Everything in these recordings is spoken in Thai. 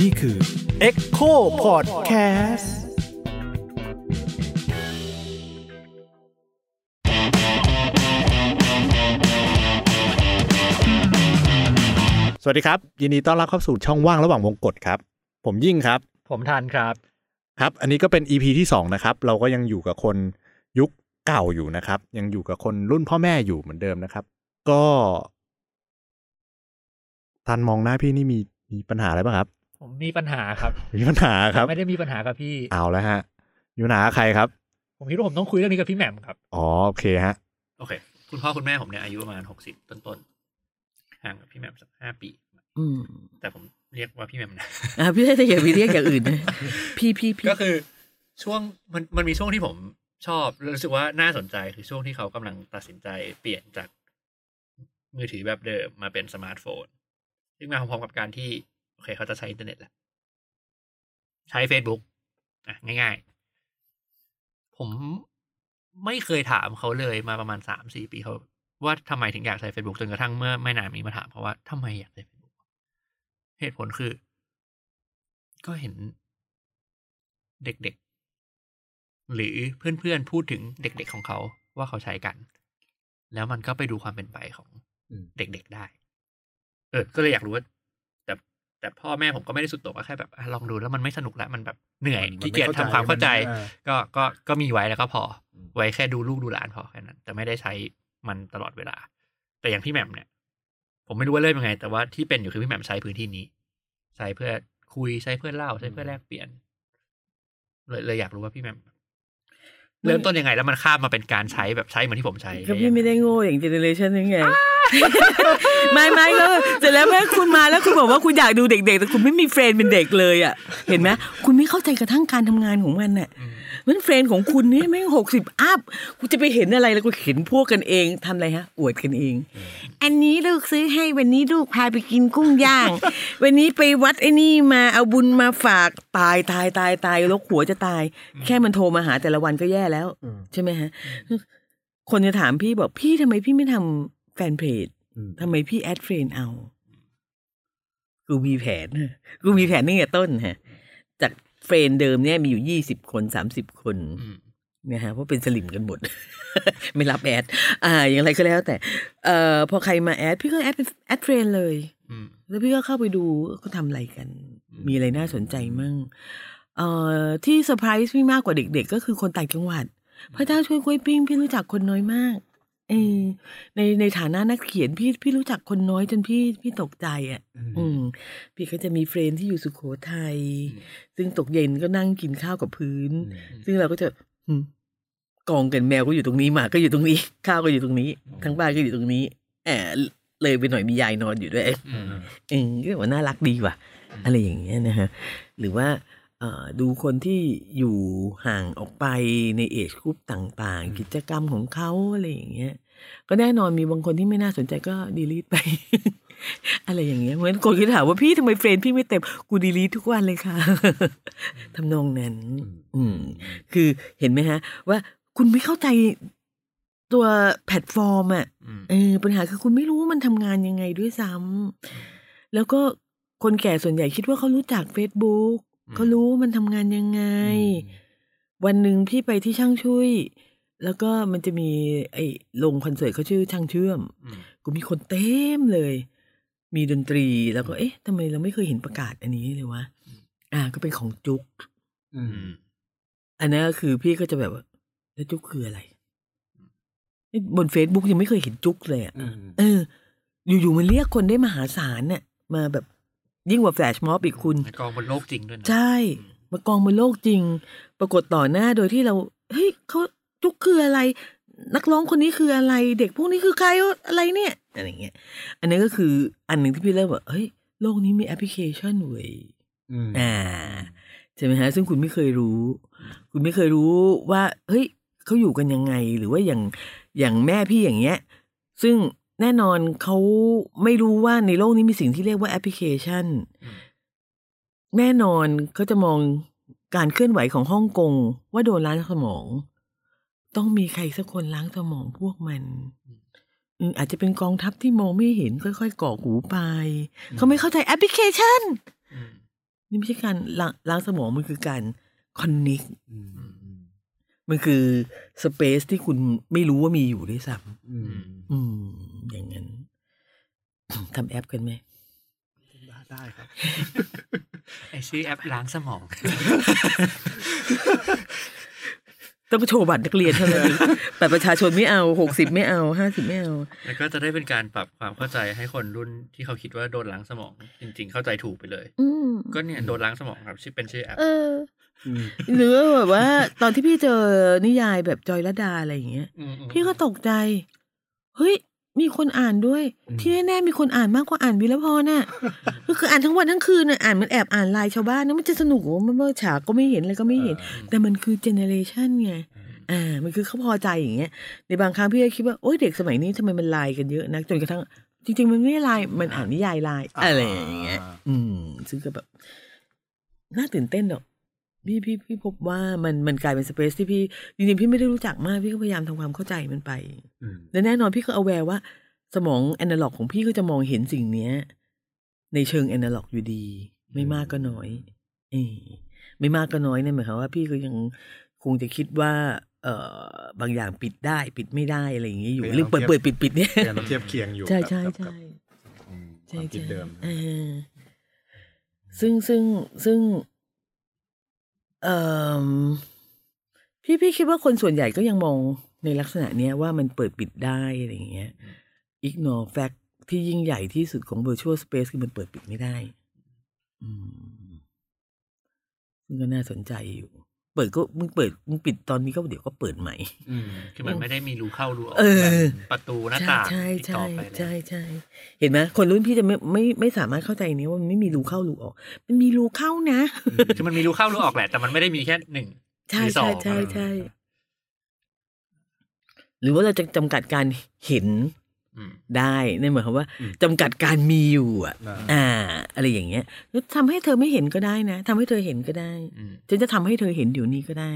นี่คือ Echo Podcast สวัสดีครับ ยินดีต้อนรับเข้าสู่ช่องว่างระหว่างวงกฏครับ ผมยิ่งครับ ผมทันครับ ครับ อันนี้ก็เป็น EP ที่สองนะครับ เราก็ยังอยู่กับคนยุคเก่าอยู่นะครับ ยังอยู่กับคนรุ่นพ่อแม่อยู่เหมือนเดิมนะครับ ก็ ทันมองหน้าพี่นี่มีมีปัญหาอะไรบ้างครับ ผมมีปัญหาครับ มีปัญหาครับ ไม่ได้มีปัญหากับพี่เอาแล้วฮะมีปัญหากับใครครับ ผมคิดว่าผมต้องคุยเรื่องนี้กับพี่แหม่มครับ อ๋อโอเคฮะ โอเค คุณพ่อคุณแม่ผมเนี่ยอายุประมาณหกสิบต้นๆห่างกับพี่แหม่มสักห้าปี อืม แต่ผมเรียกว่าพี่แหม่มนะอ่าพี่ถ้าอย่าไปเรียกอย่างอื่นนะพี่พี่พี่ก็คือช่วงมันมันมีช่วงที่ผมชอบแล้วรู้สึกว่าน่าสนใจคือช่วงที่เขากำลังตัดสินใจเปลี่ยนจากมือถือแบบเดิมมาเป็นสมาร์ทโฟน ซึ่งมาพร้อมๆกับการที่ โอเค เขาจะใช้อินเทอร์เน็ตแหละใช้ Facebook อะง่าย ๆ ผมไม่เคยถามเขาเลยมาประมาณสามสี่ปีเขาว่าทำไมถึงอยากใช้ Facebook จนกระทั่งเมื่อไม่นานนี้มาถามเขาว่าทำไมอยากใช้ Facebook เหตุผลคือ ก็เห็นเด็กๆ หรือเพื่อนๆ พูดถึงเด็กๆของเขาว่าเขาใช้กัน แล้วมันก็ไปดูความเป็นไปของอืมเด็กๆได้ เออ ก็เลยอยากรู้ว่าแต่แต่พ่อแม่ผมก็ไม่ได้สุดโต่งก็แค่แบบอะลองดูแล้วมันไม่สนุกแล้วมันแบบเหนื่อยมันไม่ขี้เกียจเข้าใจทำความเข้าใจมันอ่าก็ก็ก็มีไว้แล้วก็พออมไว้แค่ดูลูกดูหลานพอแค่นั้น แต่ไม่ได้ใช้มันตลอดเวลา แต่อย่างพี่แหม่มเนี่ย ผมไม่รู้ว่าเริ่มยังไง แต่ว่าที่เป็นอยู่คือพี่แหม่มใช้พื้นที่นี้ ใช้เพื่อคุยใช้เพื่อเล่าใช้เพื่อแลกเปลี่ยนเลยเลยอยากรู้ว่าพี่แหม่มเริ่มต้นยังไงแล้วมันข้ามมาเป็นการใช้แบบใช้เหมือนที่ผมใช้ก็พี่ไม่ได้โง่อย่าง generation ยังไง ไม่ไม่ก็เสร็จแล้วแม่คุณมาแล้วคุณบอกว่าคุณอยากดูเด็ก ๆ แต่คุณไม่มี friend เป็นเด็กเลยอะ เห็นไหมคุณไม่เข้าใจกระทั่งการทำงานของมันน่ะอืมมัน friend ของคุณเนี่ยแม่งหกสิบ up กูจะไปเห็นอะไรแล้วกูเห็นพวกกันเองทำอะไรฮะ อวดกันเอง อันนี้ลูกซื้อให้วันนี้ลูกพาไปกินกุ้งย่าง วันนี้ไปวัดไอ้นี่มาเอาบุญมาฝากตายตายตายตายลกหัวจะตาย แค่มันโทรมาหาแต่ละวันก็แย่แล้ว ใช่ไหมฮะ คนจะถามพี่บอกพี่ทำไมพี่ไม่ทำ แฟนเพจอืมทำไมพี่ add friend เอา กูมีแผนกูมีแผนตั้งแต่ต้นฮะ จาก friend เดิมเนี่ยมีอยู่ยี่สิบคนสามสิบคนอืมนะฮะเพราะเป็นสลิ่มกันหมด ไม่รับ add อ่า อย่างไรก็แล้ว แต่ เอ่อพอใครมา add พี่ก็ add เป็น add friend เลยอืมแล้วพี่ก็เข้าไปดูเขาทำอะไรกันอืมมีอะไรน่าสนใจมั่งเอ่อที่เซอร์ไพรส์พี่มากกว่าเด็ก ๆ ก็คือคนต่างจังหวัดพระเจ้าช่วยกล้วยปิ้งพี่รู้จักคนน้อยมาก เออในในฐานะนักเขียนพี่พี่รู้จักคนน้อยจนพี่พี่ตกใจอะ อืม พี่ก็จะมี friend ที่อยู่สุโขทัยซึ่งตกเย็นก็นั่งกินข้าวกับพื้น ซึ่งเราก็จะหึกองกันแมวก็อยู่ตรงนี้หมาก็อยู่ตรงนี้ ข้าวก็อยู่ตรงนี้ ทั้งบ้านก็อยู่ตรงนี้แอบเลยไปหน่อยมียายนอนอยู่ด้วยอืมเออก็ว่าน่ารักดีว่ะ อะไรอย่างเงี้ยนะฮะหรือว่าเอ่อ ดูคนที่อยู่ห่างออกไปใน age group ต่างๆ กิจกรรมของเขาอะไรอย่างเงี้ย ก็แน่นอนมีบางคนที่ไม่น่าสนใจก็ delete ไป อะไรอย่างเงี้ย เหมือนคนที่ถามว่าพี่ทำไม friend พี่ไม่เต็ม กู delete ทุกวันเลยค่ะทำนองนั้น อืม คือเห็นไหมฮะ ว่าคุณไม่เข้าใจตัวแพลตฟอร์มอะอืมเออปัญหาคือคุณไม่รู้ว่ามันทำงานยังไงด้วยซ้ำแล้วก็คนแก่ส่วนใหญ่คิดว่าเขารู้จัก Facebook อืม เขารู้ว่ามันทำงานยังไง วันหนึ่งพี่ไปที่ช่างชุ่ยแล้วก็มันจะมี ไอ้ลงคอนเสิร์ตเขาชื่อช่างเชื่อมอืมก็มีคนเต็มเลย มีดนตรีแล้วก็เอ๊ะทำไมเราไม่เคยเห็นประกาศอันนี้เลยวะอ่าก็เป็นของจุกอืมอืมอันนั้นก็คือพี่ก็จะแบบว่าแล้วจุกคืออะไรเอ๊ะบนเฟซบุ๊กยังไม่เคยเห็นจุกเลยอะอืมเออ อยู่ๆมันเรียกคนได้มหาศาลเนี่ยมาแบบ ยิ่งกว่าแฟลชม็อบอีกคุณในกองบนโลกจริงด้วยนะใช่อืมมากองบนโลกจริง ปรากฏต่อหน้าโดยที่เราเฮ้ยเขาจุกคืออะไร นักร้องคนนี้คืออะไร เด็กพวกนี้คือใครอะไรเนี่ยอะไรอย่างเงี้ย อันนี้ก็คืออันหนึ่งที่พี่เริ่มแบบเฮ้ยโลกนี้มีแอปพลิเคชันเว้ยอืมอ่าใช่ไหมฮะ ซึ่งคุณไม่เคยรู้ คุณไม่เคยรู้ว่า เฮ้ยเขาอยู่กันยังไงหรือว่าอย่างอย่างแม่พี่อย่างเงี้ย ซึ่ง แน่นอนเขาไม่รู้ว่าในโลกนี้มีสิ่งที่เรียกว่าแอปพลิเคชันอืมแน่นอนเขาจะมองการเคลื่อนไหวของฮ่องกงว่าโดนล้างสมอง ต้องมีใครสักคนล้างสมองพวกมันอืมอาจจะเป็นกองทัพที่มองไม่เห็นค่อยๆกรอกหูไป เขาไม่เข้าใจแอปพลิเคชันอืมนี่ไม่ใช่การล้างล้างสมองมันคือการ connect อืมอืมมันคือ space ที่คุณไม่รู้ว่ามีอยู่ด้วยซ้ำอืมอย่างนั้น ทำแอปกันไหมได้ครับไอชื่อแอปล้างสมอง ต้องโชว์บัตรนักเรียนเท่านั้นเองบัตรประชาชนไม่เอาหกสิบไม่เอาห้าสิบไม่เอาแล้วก็จะได้เป็นการปรับความเข้าใจให้คนรุ่นที่เขาคิดว่าโดนล้างสมอง จริง ๆ เข้าใจถูกไปเลยอืมก็เนี่ยโดนล้างสมองครับชื่อเป็นชื่อแอปเออหรือว่าแบบว่า ตอนที่พี่เจอนิยายแบบจอยลดาอะไรอย่างเงี้ยอืมพี่ก็ตกใจ เฮ้ย มีคนอ่านด้วย ที่แน่ๆมีคนอ่านมากกว่าอ่านวิรพรน่ะก็คืออ่านทั้งวันทั้งคืนน่ะอ่านเหมันแอบอ่านไลน์ชาวบ้านนะมันจะสนุกเหรอมันเมื่อฉากก็ไม่เห็นอะไรก็ไม่เห็น แต่มันคือเจเนเรชันไงอ่ามันคือเขาพอใจอย่างเงี้ยในบางครั้งพี่ก็คิดว่าโอ๊ยเด็กสมัยนี้ทำไมมันไลน์กันเยอะนะจนกระทั่งจริง ๆ มันไม่ได้ไลน์มันอ่านนิยายไลน์อะไรอย่างเงี้ย อืมซึ่งก็แบบน่าตื่นเต้นดอก พี่พี่พี่พบว่ามันมันกลายเป็นสเปซที่พี่จริงๆพี่ไม่ได้รู้จักมากพี่ก็พยายามทำความเข้าใจมันไปอืมและแน่นอนพี่ก็เอาแววว่า สมองแอนาล็อกของพี่ก็จะมองเห็นสิ่งเนี้ย ในเชิงแอนาล็อกอยู่ดี ไม่มากก็น้อย เออไม่มากก็น้อยเนี่ยหมายความว่าพี่ก็ยังคงจะคิดว่า เอ่อบางอย่างปิดได้ ปิดไม่ได้อะไรอย่างเงี้ยอยู่เป็นเรื่องเปิดเราเทียบเปิดปิดปิดเนี่ยเดี๋ยวเราเทียบเคียงอยู่ใช่กับใช่กับใช่อืมคใช่วามคิดใช่เดิมเออซึ่งซึ่งซึ่ง เออพี่พี่คิดว่าคนส่วนใหญ่ก็ยังมองในลักษณะเนี้ยว่ามันเปิดปิดได้อะไรอย่างเงี้ย ignore fact ที่ยิ่งใหญ่ที่สุดของ virtual space คือมันเปิดปิดไม่ได้ อืมซึ่งก็น่าสนใจอยู่ เปิดก็มึงเปิดมึงปิดตอนนี้ก็เดี๋ยวก็เปิดใหม่ อืมคือมันไม่ได้มีรูเข้ารูออกเออแบบประตูหน้าต่างใช่อีกใช่ต่อใช่ไปเลยใช่ใช่เห็นไหมคนรุ่นพี่จะไม่ไม่ไม่สามารถเข้าใจเนี้ยว่ามันไม่มีรูเข้ารูออก มันมีรูเข้านะคือมันมีรูเข้ารูออกแหละ แต่มันไม่ได้มีแค่หนึ่งใช่มีสอใช่งใช่ใช่หรือว่าเราจะจำกัดการเห็นอืม ได้นั่นหมายความว่าจำกัดการมีอยู่อะ อ่าอ่าอะไรอย่างเงี้ยแล้วทำให้เธอไม่เห็นก็ได้นะทำให้เธอเห็นก็ได้อืมฉันจะทำให้เธอเห็นเดี๋ยวนี้ก็ได้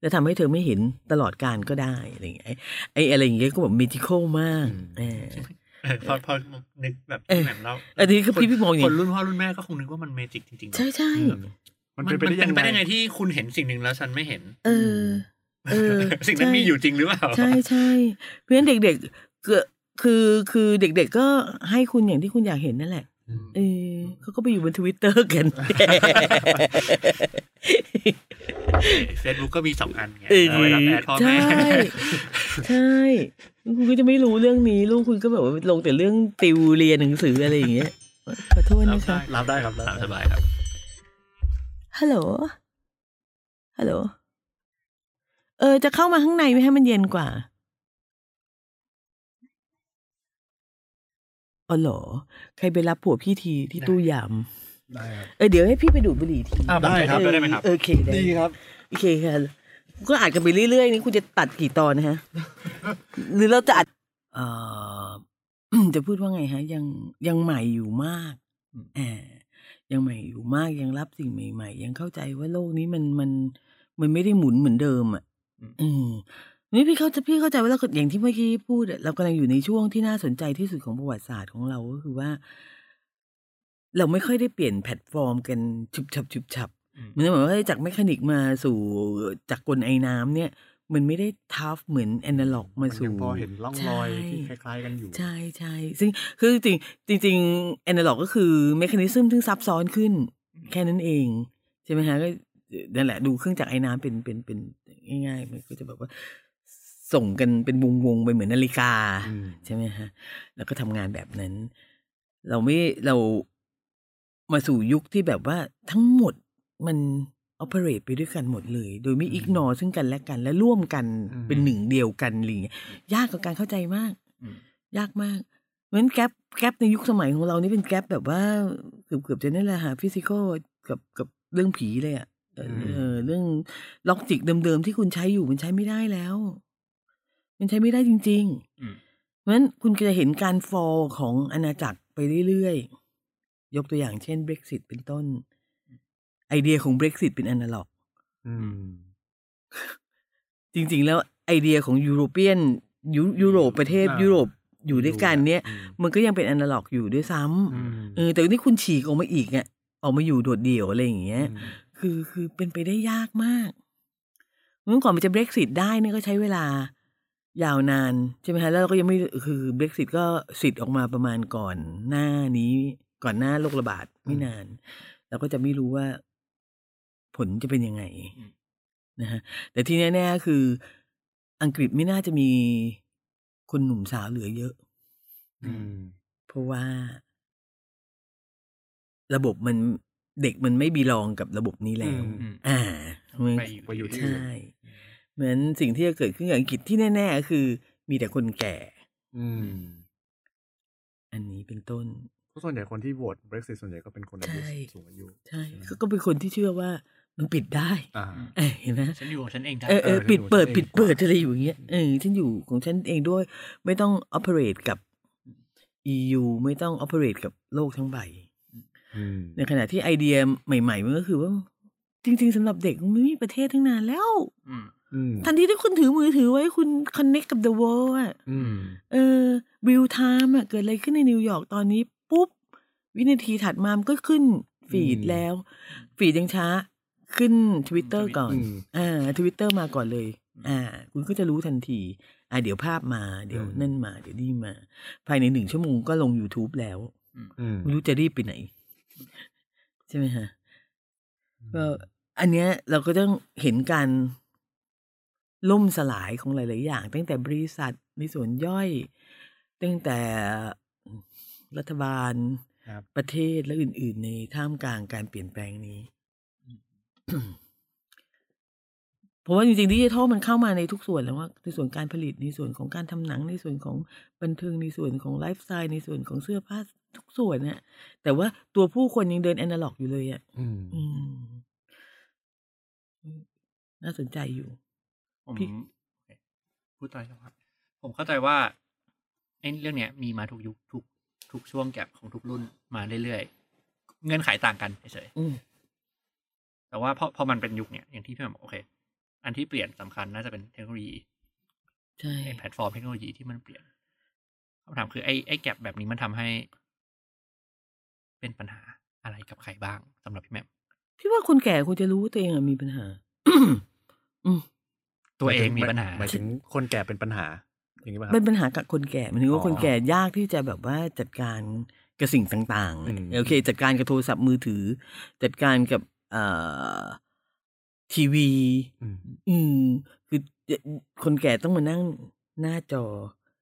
แล้วทำให้เธอไม่เห็นตลอดการก็ได้อะไรอย่างเงี้ยไอ้อะไรอย่างเงี้ยก็แบบ magical มากเออเออพอพอนึกแบบเออแหม่มเล่าอันนี้คือพี่พี่มองอย่างคนรุ่นพ่อรุ่นแม่ก็คงนึกว่ามัน magic จริงๆใช่ใช่มันมันเป็นไปมันได้เป็นไปได้ยังไงไงที่คุณเห็นสิ่งหนึ่งแล้วฉันไม่เห็น เออเออสิ่งนั้นใช่มีอยู่จริงหรือเปล่าใช่ใช่เพราะฉะนั้นเด็กๆก็ คือคือเด็กๆก็ให้คุณอย่างที่คุณอยากเห็นนั่นแหละอืมเออเขาก็ไปอยู่บนทวิตเตอร์กันเฟซบุ๊กก็มีสองอันไงเออเอาไว้รับ add พ่อใช่แม่ใช่คุณก็จะไม่รู้เรื่องนี้ ลูกคุณก็แบบว่าลงแต่เรื่องติวเรียนหนังสืออะไรอย่างเงี้ยขอโทษนะคะรับได้ครับรับตามได้สบายครับฮัลโหลฮัลโหลเออจะเข้ามาข้างในไหมให้มันเย็นกว่า อ๋อเหรอ ใครไปรับผัวพี่ทีที่ตู้ยามได้ครับเออเดี๋ยวให้พี่ไปดูดบุหรี่ทีอ่าได้ครับได้ได้ไหมครับเออโอเคได้ดีครับโอเคค่ะก็อัดกันไปเรื่อยๆนี่คุณจะตัดกี่ตอนนะฮะ หรือเราจะอัดเอ่อจะพูดว่าไงฮะ ยังยังใหม่อยู่มากแอบยังใหม่อยู่มากยังรับสิ่งใหม่ ๆ ยังเข้าใจว่าโลกนี้มันมันมันไม่ได้หมุนเหมือนเดิมอะ อืม นี่พี่เข้าใจพี่เข้าใจว่าเราอย่างที่เมื่อกี้พูดอะเรากำลังอยู่ในช่วงที่น่าสนใจที่สุดของประวัติศาสตร์ของเราก็คือว่า เราไม่ค่อยได้เปลี่ยนแพลตฟอร์มกันฉุบฉับฉุบฉับอืมเหมือนแบบว่าจาก mechanic มาสู่จากกลไอน้ำเนี่ย มันไม่ได้ tough เหมือนแอนาล็อกมามันยัสู่งพอเห็นร่องรอยที่คใช่ล้ายๆกันอยู่ ใช่ใช่ซึ่งคือจริงจริงแอนาล็อกก็คือ mechanism ที่ซับซ้อนขึ้น แค่นั้นเอง ใช่ไหมฮะก็นั่นแหละดูเครื่องจักรไอ้น้ำเป็นเป็นเป็นง่ายๆมันก็จะแบบว่า ส่งกันเป็นวงวงๆไปเหมือนนาฬิกาอืมใช่ไหมฮะ แล้วก็ทำงานแบบนั้น เราไม่เรามาสู่ยุคที่แบบว่าทั้งหมดมันออ e r a t e ไปด้วยกันหมดเลย โดยไม่อิกนอซึ่งกันและกัน และร่วมกันอืมเป็นหนึ่งเดียวกันอะไรอย่างเงี้ยยากกับการเข้าใจมากอืมยากมากเหมือนแกลบแกลบในยุคสมัยของเรานี่เป็นแกลบแบบว่าเกือบเกือบจะนั่นแหละฮะฟิสิกอลกับกับเรื่องผีเลยอะเออเออเรื่องล็อกจิกเดิมๆที่คุณใช้อยู่มันใช้ไม่ได้แล้ว มันใช้ไม่ได้จริงอืมๆเพราะฉะนั้นคุณจะเห็นการ fall ของอาณาจักรไปเรื่อยๆ ยกตัวอย่างเช่น Brexit เป็นต้น ไอเดียของ Brexit เป็นอนาล็อกอืมจริงๆ แล้วไอเดียของ European ยุยุโรปประเทศอ่ายุยุโรปอยู่ด้วยกันเนี่ยอืมมันก็ยังเป็นอนาล็อกอยู่ด้วยซ้ำอืมเออแต่นี่คุณฉีกออกมาอีกอะออกมาอยู่โดดเดี่ยวอะไรอย่างเงี้ยอืมคือคือเป็นไปได้ยากมากเมื่อก่อนมันจะ Brexit ได้เนี่ยก็ใช้เวลา ยาวนานใช่ไหมฮะแล้วก็ยังไม่คือ Brexit ก็สิทธิ์ออกมาประมาณก่อนหน้านี้ก่อนหน้าโรคระบาดไม่นานเราก็จะไม่รู้ว่าผลจะเป็นยังไงนะฮะแต่ที่แน่ๆคืออังกฤษไม่น่าจะมีคนหนุ่มสาวเหลือเยอะอืมเพราะว่า ระบบมันเด็กมันไม่บีลองกับระบบนี้แล้วอืมอ่ามันไปอยู่ไปอยู่ที่อื่นใช่ เหมือนสิ่งที่จะเกิดขึ้นกับอังกฤษที่แน่ๆก็คือ มีแต่คนแก่ อืม อันนี้เป็นต้นเพราะส่วนใหญ่คนที่โหวต Brexit ส่วนใหญ่ก็เป็นคนอายุใช่สูงอายุใช่ไหมก็ก็เป็นคนที่เชื่อว่ามันปิดได้อ่าเออเห็นไหมฉันอยู่ของฉันเองได้เออเออเออปิดเปิดฉันอยู่ปิดเปิดฉันเองอะไรอยู่อย่างเงี้ยเออฉันอยู่ของฉันเองด้วย ไม่ต้อง operate กับ EU ไม่ต้อง operate กับโลกทั้งใบอืมในขณะที่ไอเดียใหม่ๆมันก็คือว่า จริง ๆสำหรับเด็กมันไม่มีประเทศตั้งนานแล้วอืมอืม ทันทีที่คุณถือมือถือไว้คุณ connect กับ the world อะอืมเออ real time อะเกิดอะไรขึ้นในนิวยอร์กตอนนี้ ปุ๊บ วินาทีถัดมามันก็ขึ้น feed อืมแล้ว feed ยังช้า ขึ้น Twitter ก่อนอืมอ่า Twitter มาก่อนเลย อ่า คุณก็จะรู้ทันที อ่าเดี๋ยวภาพมาเดี๋ยวอืมนั่นมา เดี๋ยวนี่มา ภายในหนึ่งชั่วโมงก็ลง YouTube แล้วอืมไม่รู้จะรีบไปไหน ใช่ไหมฮะก็อันเนี้ยเราก็ต้องเห็นการ ล่มสลายของหลาย ๆ อย่าง ตั้งแต่บริษัทในส่วนย่อย ตั้งแต่รัฐบาลครับประเทศและอื่น ๆ ในท่ามกลางการเปลี่ยนแปลงนี้เพราะว่าจริงๆดิจิทัลมันเข้ามาในทุกส่วนแล้วว่าในส่วนการผลิตในส่วนของการทำหนัง ในส่วนของบันเทิงในส่วนของไลฟ์สไตล์ในส่วนของเสื้อผ้าทุกส่วนเนี่ยแต่ว่าตัวผู้คนยังเดินแอนาล็อกอยู่เลยอะอืมอืมน่าสนใจอยู่ ผมพี่พูดต่อครับ ผมเข้าใจว่าไอ้เรื่องเนี้ยมีมาทุกยุคทุกทุกช่วงแก็บของทุกรุ่นมาเรื่อยๆ เงื่อนไขต่างกันเฉยอืมๆแต่ว่าพอพอมันเป็นยุคเนี้ยอย่างที่พี่แหม่มบอกโอเค อันที่เปลี่ยนสำคัญน่าจะเป็นเทคโนโลยีใช่เป็นแพลตฟอร์มเทคโนโลยีที่มันเปลี่ยนคำถามคือไอ้ไอ้แก็บแบบนี้มันทำให้ เป็นปัญหาอะไรกับใครบ้างสำหรับพี่แหม่มพี่ว่าคนแก่ควรจะรู้ว่าตัวเองอะมีปัญหา อืม ตัวเองมีปัญหาหมายถึงคนแก่เป็นปัญหาอย่างนี้ป่ะครัเป็นบปัญหากับคนแก่หมันถึงว่าอ๋อคนแก่ยากที่จะแบบว่าจัดการกับสิ่งต่างๆอืมโอเค จัดการกับโทรศัพท์มือถือ จัดการกับเอ่อทีวี อืมอืมคือคนแก่ต้องมานั่งหน้าจอ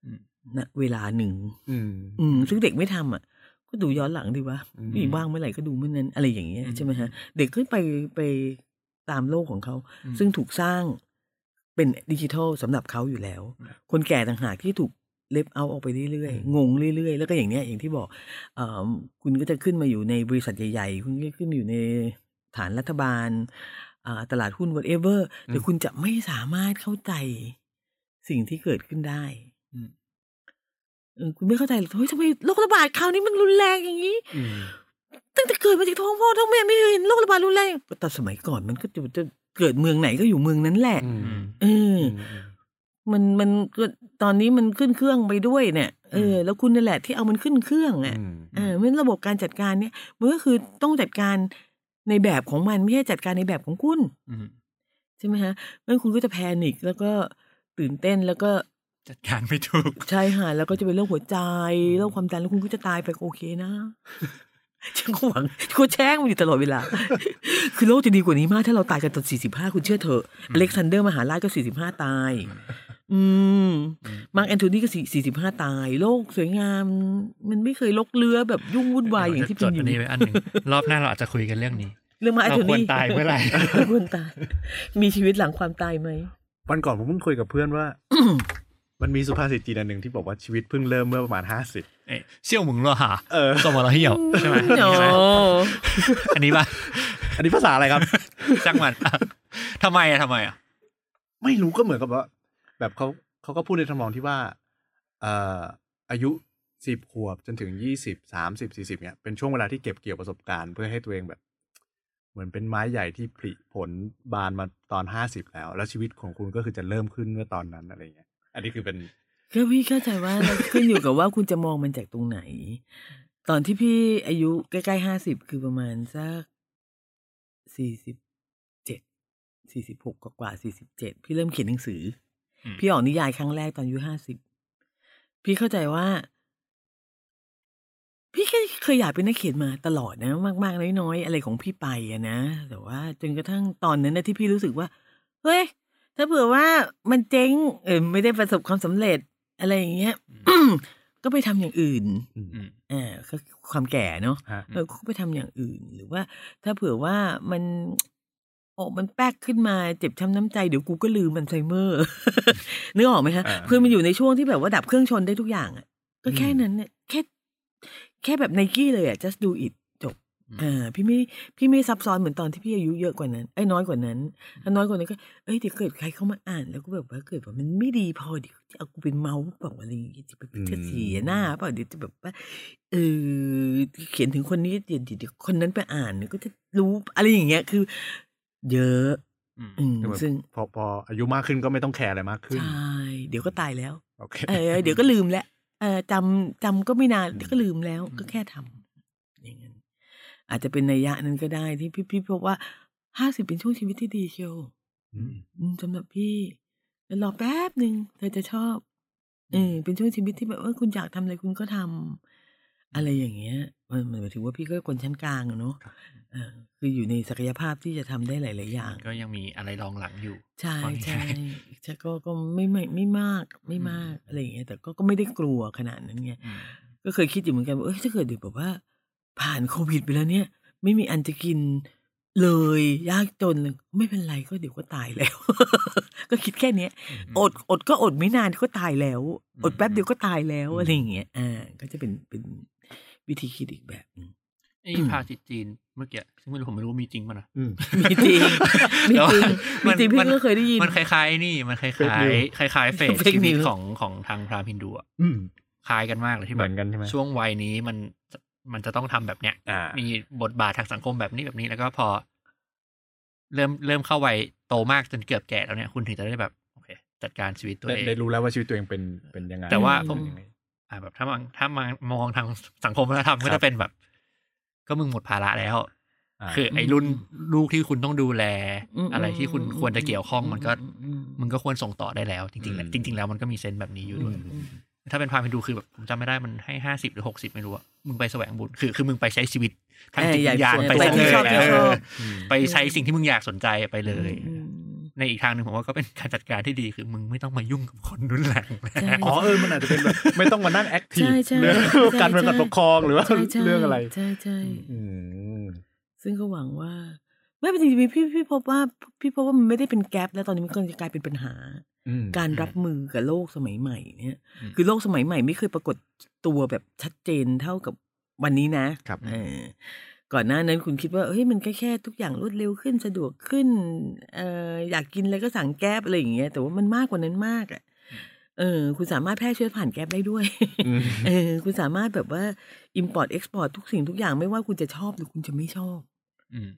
อืมณเวลาหนึ่งอืมอืม ซึ่งเด็กไม่ทำอะ ก็ดูย้อนหลังดีวะอืมมีว่างเมื่อไหร่ก็ดูเมื่อนั้น อะไรอย่างเงี้ยอืมใช่ไหมฮะ เด็กก็ไปไปตามโลกของเขาอืมซึ่งถูกสร้าง เป็นดิจิทัลสำหรับเขาอยู่แล้ว คนแก่ต่างหากที่ถูกเล็บเอาออกไปเรื่อยอืมๆงงเรื่อยๆ แล้วก็อย่างเนี้ยอย่างที่บอกเอ่อคุณก็จะขึ้นมาอยู่ในบริษัทใหญ่ ๆ คุณก็ขึ้นมาอยู่ในฐานรัฐบาลอ่าตลาดหุ้น whatever แต่คุณจะไม่สามารถเข้าใจสิ่งที่เกิดขึ้นได้อืมเออคุณไม่เข้าใจหรอกเฮ้ยทำไมโรคระบาดคราวนี้มันรุนแรงอย่างนี้อืมตั้งแต่เกิดมาจากท้องพ่อท้องแม่ไม่เคยเห็นโรคระบาดรุนแรงแต่สมัยก่อนมันก็จะจะ เกิดเมืองไหนก็อยู่เมืองนั้นแหละอืมเอออืมมันมันก็ตอนนี้มันขึ้นเครื่องไปด้วยเนี่ยเออแล้วคุณนั่นแหละที่เอามันขึ้นเครื่องอะอืมเออมันระบบการจัดการเนี่ยมันก็คือต้องจัดการในแบบของมันไม่ใช่จัดการในแบบของคุณอืมใช่ไหมฮะงั้นคุณก็จะแพนิคแล้วก็ตื่นเต้นแล้วก็จัดการไม่ถูก ใช่ค่ะแล้วก็จะเป็นโรคหัวใจโรคความดันแล้วคุณก็จะตายไปก็โอเคนะ ฉันก็หวังฉันก็แช่งมันอยู่ตลอดเวลา คือโลกจะดีกว่านี้มาก ถ้าเราตายกันตอนสี่สิบห้าคุณเชื่อเถอะอเล็กซานเดอร์มหาราชก็สี่สิบห้าตาย อืม มาร์กแอนโทนีก็สี่สี่สิบห้าตาย โลกสวยงาม มันไม่เคยลกเลือแบบยุ่งวุ่นวายอย่างที่จเป็นดออัยู่นนี้ไว้อันหนึ่งรอบหน้าเราอาจจะคุยกันเรื่องนี้ เรื่องมาร์กแอนเราโทควรนีตายเมื่อไหร่เราควรตาย มีชีวิตหลังความตายไหมวันก่อนผมเพิ่งคุยกับเพื่อนว่า มันมีสุภาษิตจีนอันหนึ่งที่บอกว่าชีวิตเพิ่งเริ่มเมื่อประมาณห้าสิบเอ้ยเสี่ยวหมึงเหรอฮะเออสมอเราเหี่ยวใช่ไหมโอ้ใช่ไหมอันนี้ป่ะอันนี้ภาษาอะไรครับจังหวัดทำไมอะทำไมอะไม่รู้ก็เหมือนกับว่าแบบเขาเขาก็พูดในทำนองที่ว่าเอ่ออายุสิบขวบจนถึงยี่สิบสามสิบสี่สิบเนี่ยเป็นช่วงเวลาที่เก็บเกี่ยวประสบการณ์เพื่อให้ตัวเองแบบ เหมือนเป็นไม้ใหญ่ที่ผลิผลบานมาตอนห้าสิบแล้ว แล้วชีวิตของคุณก็คือจะเริ่มขึ้นเมื่อตอนนั้นอะไรเงี้ย อันนี้คือเป็นก็พี่เข้าใจว่าขึ้นอยู่กับว่าคุณจะมองมันจากตรงไหน ตอนที่พี่อายุใกล้ๆห้าสิบคือประมาณสักสี่สิบเจ็ดสี่สิบหกกว่าสี่สิบเจ็ดพี่เริ่มเขียนหนังสืออมพี่ออกนิยายครั้งแรกตอนอายุห้าสิบพี่เข้าใจว่า พี่ก็เคยอยากเป็นนักเขียนมาตลอดนะ มากๆน้อยๆอะไรของพี่ไปอะนะแต่ว่าจนกระทั่งตอนนั้นนะที่พี่รู้สึกว่า เฮ้ย ถ้าเผื่อว่ามันเจ๊งเออไม่ได้ประสบความสำเร็จอะไรอย่างเงี้ยก็ไปทำอย่างอื่นอืมอืมอ่าก็ความแก่เนาะฮะเออก็ไปทำอย่างอื่น หรือว่า ถ้าเผื่อว่ามันโอ้มันแป๊กขึ้นมาเจ็บช้ำน้ำใจเดี๋ยวกูก็ลืมมันไซเมอร์นึกออกไหมฮะอ่าคือมันอยู่ในช่วงที่แบบว่าดับเครื่องชนได้ทุกอย่างอะก็แค่อืมนั้นเนี่ยแค่ แค่แบบไนกี้เลยอะ just do it จบ อืมอ่าพี่ไม่พี่ไม่ซับซ้อนเหมือนตอนที่พี่อายุเยอะกว่านั้นไอ้ยน้อยกว่านั้นถ้าน้อยกว่านั้นก็เอ้ยเดี๋ยวเกิดใครเข้ามาอ่านแล้วก็แบบว่าเกิดว่ามันไม่ดีพอเดี๋ยวจะเอากูเป็นเมาส์เปล่าอะไรอย่างเงี้ยจะไปอืมจะเสียหน้าเปล่าเดี๋ยวจะแบบว่าเออเขียนถึงคนนี้เดี๋ยวเดี๋ยวคนนั้นไปอ่านเดี๋ยวก็จะรู้อะไรอย่างเงี้ยคือ เยอะอืมอืมแต่เหมือนซึ่งพอพออายุมากขึ้นก็ไม่ต้องแคร์อะไรมากขึ้นใช่เดี๋ยวก็ตายแล้ว โอเคเออเดี๋ยวก็ลืมแล้วเออจำจำก็ไม่นานเดี๋ยวก็ลืมแล้วก็แค่ทำอย่างนั้น อาจจะเป็นนัยยะนั้นก็ได้ที่พี่พี่พบว่าห้าสิบเป็นช่วงชีวิตที่ดีเชียวอืมอืมสำหรับพี่แล้วรอแป๊บหนึ่งเธอจะชอบเออเป็นช่วงชีวิตที่แบบว่าคุณอยากทำอะไรคุณก็ทำอะไรอย่างเงี้ยมันมันหมายถึงว่าพี่ก็คนชั้นกลางอะเนาะเออคืออยู่ในศักยภาพที่จะทำได้หลาย ๆ อย่าง ก็ยังมีอะไรรองหลังอยู่ ใช่ว่าใช่ง่ายใช่ก็ก็ไม่ไม่ไม่มากไม่มากอะไรอย่างเงี้ยแต่ก็ก็ไม่ได้กลัวขนาดนั้นไงอืมก็เคยคิดอยู่เหมือนกันว่าเอ้ยถ้าเกิดเดี๋ยวแบบว่า ผ่านโควิดไปแล้วเนี่ย ไม่มีอันจะกินเลย ยากจนเลยไม่เป็นไรก็เดี๋ยวก็ตายแล้ว ก็คิดแค่เนี้ยอดอดก็อดไม่นานก็ตายแล้ว อดแป๊บเดียวก็ตายแล้วอะไรอย่างเงี้ยอ่าก็จะเป็นเป็นวิธีคิดอีกแบบหนึ่งไอ้ภาษิตจีนเมื่อกี้ซึ่งไม่รู้ผมไม่รู้ว่ามีจริงป่ะนะอืมมีจริงมีแต่ว่าจริงมีจริงพี่มันก็เคยได้ยิน มันคล้ายๆ นี่มันคล้าย Fake news ๆคล้ายๆเฟส Fake ชีวิต news ของของทางพราหมณ์ฮินดูอะอืมคล้ายกันมากเลยที่เหแบมืบอนกันใช่ไหมช่วงวัยนี้มัน มันจะต้องทำแบบเนี้ยอ่ามีบทบาททางสังคมแบบนี้แบบนี้แล้วก็พอ เริ่มเริ่มเข้าวัยโตมากจนเกือบแก่แล้วเนี่ย คุณถึงจะได้แบบโอเค จัดการชีวิตตัวได้เองได้รู้แล้วว่าชีวิตตัวเองเป็นเป็นยังไงแต่ว่าเป็นผมยังไงอ่าแบบถ้ามองถ้ามามองทางสังคมวัฒนธรรมก็ครัจะบเป็นแบบ ก็มึงหมดภาระแล้วอ่าคือไอ้รุ่นลูกที่คุณต้องดูแลอืมอะไรที่คุณอืมควรจะเกี่ยวข้องมันก็อืมอืมมึงก็ควรส่งต่อได้แล้ว จริงๆแล้วอืมจริง ๆ แล้วมันก็มี sense แบบนี้อยู่ด้วยอืม ถ้าเป็นพาไปดูคือแบบผมจำไม่ได้มันให้ห้าสิบหรือหกสิบไม่รู้อะมึงไปแสวงบุญคือคือมึงไปใช้ชีวิตทางจิตเออวิญญาณอยากไปไปซะที่เลยชอบที่เอชอบอไปใช้สิ่งที่มึงอยากสนใจไปเลยอืมในอีกทางหนึ่งผมว่าก็เป็นการจัดการที่ดีคือมึงไม่ต้องมายุ่งกับคนรุนแรงใช่อ๋อเออมันอาจจะเป็นแบบไม่ต้องมานั่งแอคทีฟใช่ใช่เรื่องใช่การเมืองการปกครองหรือว่าใช่ใช่เรื่องอะไรใช่ใช่อืมซึ่งก็หวังว่า ไม่เป็นจริงๆพี่พี่พบว่าพี่พบว่ามันไม่ได้เป็นแกลบแล้วตอนนี้มันกำลังจะกลายเป็นปัญหาอืมการรับมือกับโลกสมัยใหม่เนี่ยอืมคือโลกสมัยใหม่ไม่เคยปรากฏตัวแบบชัดเจนเท่ากับวันนี้นะครับเออก่อนหน้านั้นคุณคิดว่าเฮ้ยมันแค่แค่ทุกอย่างรวดเร็วขึ้นสะดวกขึ้นเอออยากกินอะไรก็สั่งแก๊บอะไรอย่างเงี้ยแต่ว่ามันมากกว่านั้นมากอะเออ คุณสามารถแพร่เชื้อผ่านแก๊บได้ด้วยอืมเออ คุณสามารถแบบว่า import export ทุกสิ่งทุกอย่างไม่ว่าคุณจะชอบหรือคุณจะไม่ชอบอืม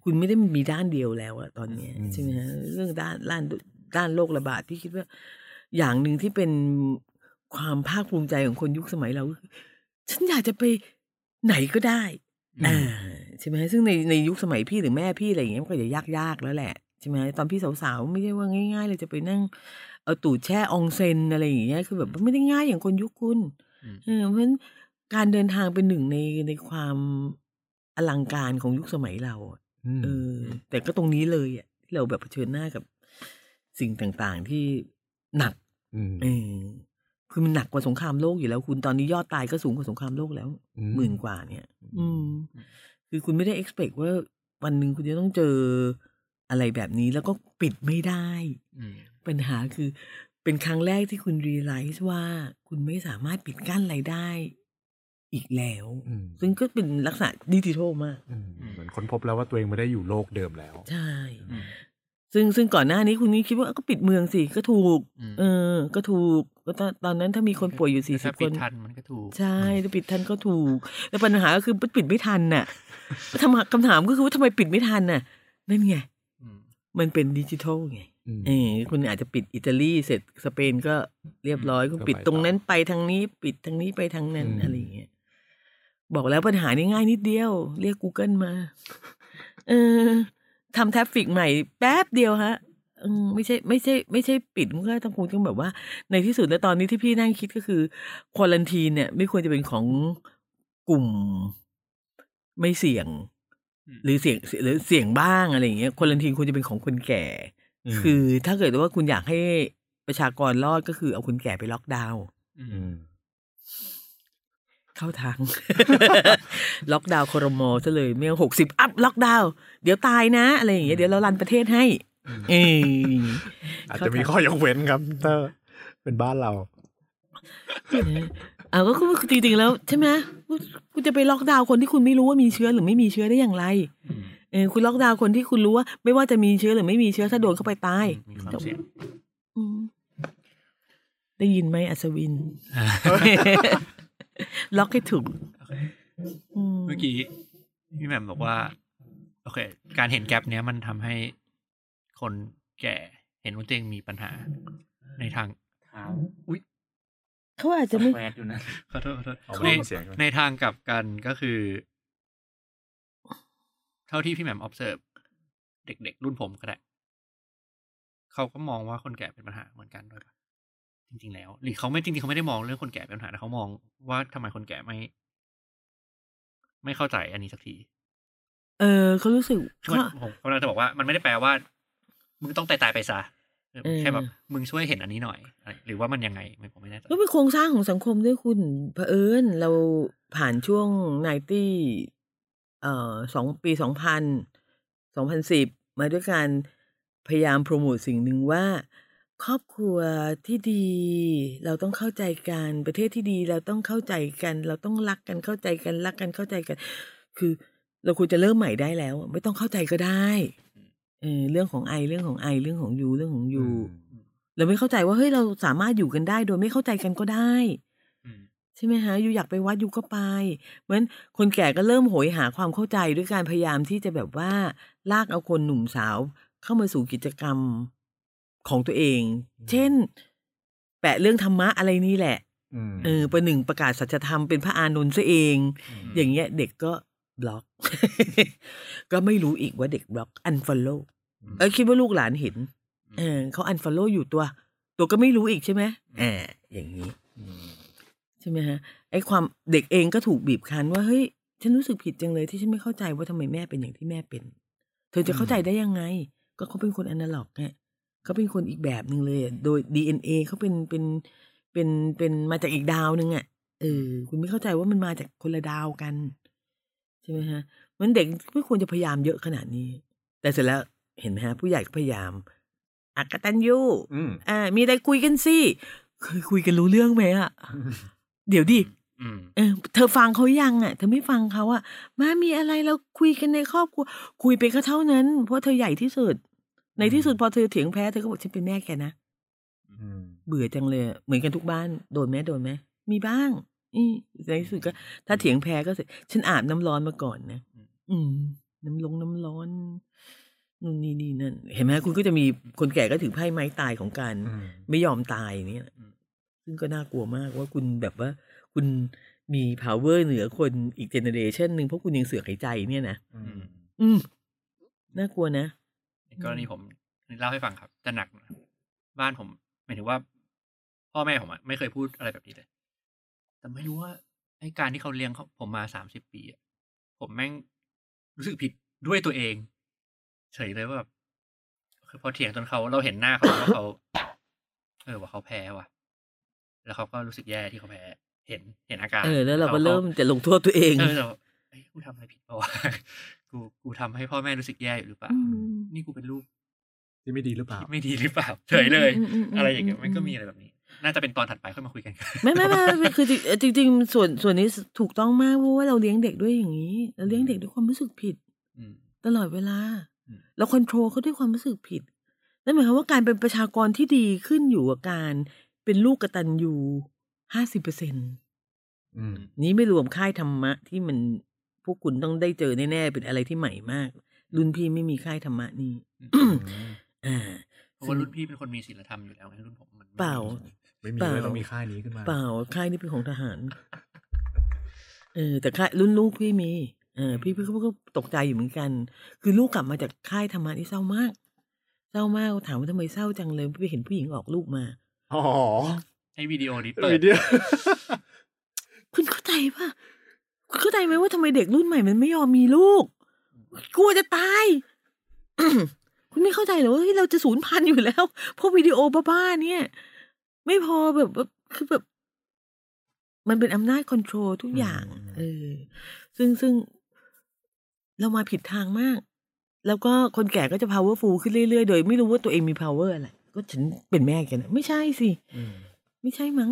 คุณไม่ได้มีด้านเดียวแล้วอะตอนเนี้ยอืมใช่ไหมฮะเรื่องด้านด้านด้านโรคระบาดพี่คิดว่า อย่างหนึ่งที่เป็นความภาคภูมิใจของคนยุคสมัยเราก็คือฉันอยากจะไปไหนก็ได้อืมอ่าใช่ไหมซึ่งในในยุคสมัยพี่หรือแม่พี่อะไรอย่างเงี้ยมันก็จะยากยากๆแล้วแหละใช่ไหมตอนพี่สาวๆไม่ใช่ว่าง่ายๆเลยจะไปนั่งเอาตูดแช่อองเซนอะไรอย่างเงี้ยคือแบบไม่ได้ง่ายอย่างคนยุคคุณอืมเออเพราะฉะนั้นการเดินทางเป็นหนึ่งในในความอลังการของยุคสมัยเราอะม เออ แต่ก็ตรงนี้เลยอะที่เราแบบเผชิญหน้ากับสิ่งต่างๆที่หนักมเออคือมันหนักกว่าสงครามโลกอยู่แล้ว คุณตอนนี้ยอดตายก็สูงกว่าสงครามโลกแล้วหมื่นกว่าเนี่ย อืม คือคุณไม่ได้ expect ว่าวันหนึ่งคุณจะต้องเจออะไรแบบนี้แล้วก็ปิดไม่ได้อืมปัญหาคือเป็นครั้งแรกที่คุณ realize ว่าคุณไม่สามารถปิดกั้นอะไรได้ อีกแล้วอืมซึ่งก็เป็นลักษณะดิจิทัลมากอืมเหมือนค้นพบแล้วว่าตัวเองไม่ได้อยู่โลกเดิมแล้ว ใช่อืมซึ่งซึ่งก่อนหน้านี้คุณนี่คิดว่าก็ปิดเมืองสิ ก็ถูกอืมเออ ก็ถูกก็ตอนตอนนั้นถ้ามีคนป่วยอยู่สี่สิถ้าบคปิดนทันมันก็ถูก ใช่ถ้าปิดทันก็ถูกแต่ปัญหาก็คือปิดไม่ทันน่ะทำคำถามก็คือว่าทำไมปิดไม่ทันน่ะ นั่นไงอืมมันเป็นดิจิทัลไงอืมเออคุณอาจจะปิดอิตาลีเสร็จสเปนก็เรียบร้อย คุณก็ปิดไปตรงต่อนั้นไปทางนี้ ปิดทางนี้ไปทางนั้นอืมอะไรอย่างเงี้ย บอกแล้วปัญหานี่ง่ายนิดเดียว เรียก Google มา เออทำแทฟฟิกใหม่แป๊บเดียวฮะอืมไม่ใช่ไม่ใช่ ไม่ใช่ปิดมันก็ต้องคงต้องแบบว่า ในที่สุดแล้วตอนนี้ที่พี่นั่งคิดก็คือ quarantine เนี่ย ไม่ควรจะเป็นของกลุ่มไม่เสี่ยงอืมหรือเสี่ยงหรือเสี่ยงบ้างอะไรอย่างเงี้ย quarantine ควรจะเป็นของคนแก่อืมคือถ้าเกิดว่าคุณอยากให้ประชากรรอดก็คือเอาคนแก่ไปล็อกดาวน์อือืมม เข้าทาง ล็อกดาวน์ ครม.ซะเลยไม่หกสิบ up lockdown เดี๋ยวตายนะ อะไรอย่างเงี้ยเดี๋ยวเรา run ประเทศให้ เอออาจจะมีข้อยกเว้นครับถ้าเป็นบ้านเราเอาก็คือจริงๆแล้วใช่ไหมคุณจะไปล็อกดาวน์คนที่คุณไม่รู้ว่ามีเชื้อหรือไม่มีเชื้อได้อย่างไรอืมเออคุณล็อกดาวน์คนที่คุณรู้ว่าไม่ว่าจะมีเชื้อหรือไม่มีเชื้อถ้าโดนเข้าไปตายมีความเสี่ยงอืมได้ยินไหมอัศวิน ล็อกให้ถูกโอเคอืมเมื่อกี้พี่แหม่มบอกว่า โอเค การเห็นแกลบเนี้ยมันทำให้คนแก่เห็นว่าตัวเองมีปัญหาในทางเท้าอุ้ยเขาอาจจะไม่แวดอยู่นะขอโทษขอโทษเอาในไม่เสียงก่อนในทางกลับกันก็คือ เท่าที่พี่แหม่ม observe เด็กๆ รุ่นผมก็ได้เขาก็มองว่าคนแก่เป็นปัญหาเหมือนกันด้วยปะ จริง ๆ แล้ว หรือเขาไม่จริงๆเขาไม่ได้มองเรื่องคนแก่เป็นปัญหาแต่เขามองว่าทำไมคนแก่ไม่ ไม่เข้าใจอันนี้สักที เออเขารู้สึกคือมันเขาผมกำลังจะบอกว่ามันไม่ได้แปลว่า มึงต้องตายตายๆไปซะเออเออแค่แบบมึงช่วยเห็นอันนี้หน่อยอะไรหรือว่ามันยังไงไม่ผมไม่แน่ใจก็เป็นโครงสร้างของสังคมด้วยคุณเผอิญเราผ่านช่วงไนตี้เอ่อสองปีสองพันสองพันสิบมาด้วยการพยายามโปรโมทสิ่งหนึ่งว่า ครอบครัวที่ดี เราต้องเข้าใจกัน ประเทศที่ดีเราต้องเข้าใจกัน เราต้องรักกันเข้าใจกันรักกันเข้าใจกัน คือเราควรจะเริ่มใหม่ได้แล้ว ไม่ต้องเข้าใจก็ได้เออเรื่องของไอเรื่องของไอเรื่องของยูเรื่องของยูเราไม่เข้าใจว่าเฮ้ยเราสามารถอยู่กันได้ โดยไม่เข้าใจกันก็ได้อืมใช่ไหมฮะอยู่อยากไปวัดอยู่ก็ไป เหมือนคนแก่ก็เริ่มโหยหาความเข้าใจด้วยการพยายามที่จะแบบว่า ลากเอาคนหนุ่มสาวเข้ามาสู่กิจกรรม ของตัวเอง เช่น แปะเรื่องธรรมะอะไรนี่แหละอืมเออประหนึ่งประกาศสัจธรรมเป็นพระอานนท์ซะเอง อย่างเงี้ย เด็กก็บล็อก ก็ไม่รู้อีกว่าเด็ก block unfollow เออคิดว่าลูกหลานเห็น เออเขา unfollow อยู่ตัว ตัวก็ไม่รู้อีกใช่ไหมอ่าอย่างนี้อืมใช่ไหมฮะไอ้ความเด็กเองก็ถูกบีบคั้นว่าเฮ้ยฉันรู้สึกผิดจังเลยที่ฉันไม่เข้าใจว่าทำไมแม่เป็นอย่างที่แม่เป็น เธอจะเข้าใจได้ยังไง ก็เขาเป็นคนอนาล็อกไง เขาเป็นคนอีกแบบหนึ่งเลยอะโดย DNA เขาเป็นเป็นเป็นเป็นมาจากอีกดาวหนึ่งอะเออคุณไม่เข้าใจว่ามันมาจากคนละดาวกัน ใช่ไหมฮะมันเด็กไม่ควรจะพยายามเยอะขนาดนี้ แต่เสร็จแล้วเห็นไหมฮะ ผู้ใหญ่ก็พยายามอักตันยูอืมอ่า มีอะไรคุยกันสิเคยคุยกันรู้เรื่องไหมอะเดี๋ยวดิอืมเออเธอฟังเขายังอะ เธอไม่ฟังเขาอะมามีอะไรเราคุยกันในครอบครัว คุยไปก็เท่านั้น เพราะเธอใหญ่ที่สุด ในที่สุดพอเธอเถียงแพ้เธอก็บอกฉันเป็นแม่แกนะอืมเบื่อจังเลยอะเหมือนกันทุกบ้านโดนไหมโดนไหมมีบ้างอืมในที่สุดก็ ถ้าเถียงแพ้ก็เสร็จฉันอาบน้ำร้อนมาก่อนนะอืม น้ำลงน้ำร้อนนู่นนี่นี่นั่นเห็นไหมคุณก็จะมีคนแก่ก็ถือไพ่ไม้ตายของการอืมไม่ยอมตายเนี่ยอืมซึ่งก็น่ากลัวมากว่าคุณแบบว่า คุณมี power เหนือคนอีกเจเนเรชันหนึ่งเพราะคุณยังเสือกหายใจเนี่ยนะอืมอืมน่ากลัวนะ กรณีผมเล่าให้ฟังครับจะหนักหน่อยบ้านผมหมายถึงว่า พ่อแม่ผมอะไม่เคยพูดอะไรแบบนี้เลย แต่ไม่รู้ว่าไอ้การที่เขาเลี้ยงเขาผมมาสามสิบปีอะผมแม่งรู้สึกผิดด้วยตัวเอง เฉยเลยว่าแบบคือพอเถียงจนเขาเราเห็นหน้าเขาว่าเขาเออว่าเขาแพ้ว่ะ แล้วเขาก็รู้สึกแย่ที่เขาแพ้ เห็นเห็นอาการเออแล้วเราก็ขเริ่มจะลงโทษตัวเองเออเราเอ้ยกูทำอะไรผิดเปล่าวะ กูกูทำให้พ่อแม่รู้สึกแย่อยู่หรือเปล่าอืมนี่กูเป็นลูกที่ไม่ดีหรือเปล่าที่ไม่ดีหรือเปล่าเฉยเลยอืมอืมอืมอะไรอย่างเงี้ยอืมมันก็มีอะไรแบบนี้ น่าจะเป็นตอนถัดไปค่อยมาคุยกัน ไม่ไม่ไม่ไม่คือจริงจริงๆส่วนส่วนนี้ถูกต้องมากเพราะว่าเราเลี้ยงเด็กด้วยอย่างนี้ เราเลี้ยงเด็กด้วยความรู้สึกผิดอืมตลอดเวลาอืมเราคอนโทรลเขาด้วยความรู้สึกผิดนั่นหมายความว่าการเป็นประชากรที่ดีขึ้นอยู่กับการเป็นลูกกตัญญูห้าสิบเปอร์เซ็นอืมนี้ไม่รวมค่ายธรรมะที่มัน พวกคุณต้องได้เจอแน่ๆเป็นอะไรที่ใหม่มาก รุ่นพี่ไม่มีค่ายธรรมะนี่อ่าเพราะว่ารุ่นพี่เป็นคนมีศีลธรรมอยู่แล้วไงรุ่นผมมันไม่มีเปล่า ไม่มีเปล่าเลยต้องมีค่ายนี้ขึ้นมา เปล่าค่ายนี้เป็นของทหาร เออ แต่ค่ายรุ่นลูกพี่มี เออ พี่พี่ก็ตกใจอยู่เหมือนกัน คือลูกกลับมาจากค่ายธรรมะที่เศร้ามาก เศร้ามากถามว่าทำไมเศร้าจังเลยไปเห็นผู้หญิงออกลูกมาอ๋อให้วิดีโอนี้เปิเปิดดเดียวคุณเข้าใจป่ะคุณ เข้าใจไหมว่าทำไมเด็กรุ่นใหม่มันไม่ยอมมีลูก กลัวจะตายคุณไม่เข้าใจเหรอว่าเฮ้ยเราจะสูญพันธุ์อยู่แล้วเพราะวิดีโอบ้าๆเนี่ย ไม่พอแบบแบบคือแบบ มันเป็นอำนาจคอนโทรลทุกอย่าง เออ ซึ่งซึ่งเรามาผิดทางมาก แล้วก็คนแก่ก็จะ powerful ขึ้นเรื่อยๆ โดยไม่รู้ว่าตัวเองมี power อะไร ก็ฉันเป็นแม่แกันนะ ไม่ใช่สิอืมไม่ใช่มั้ง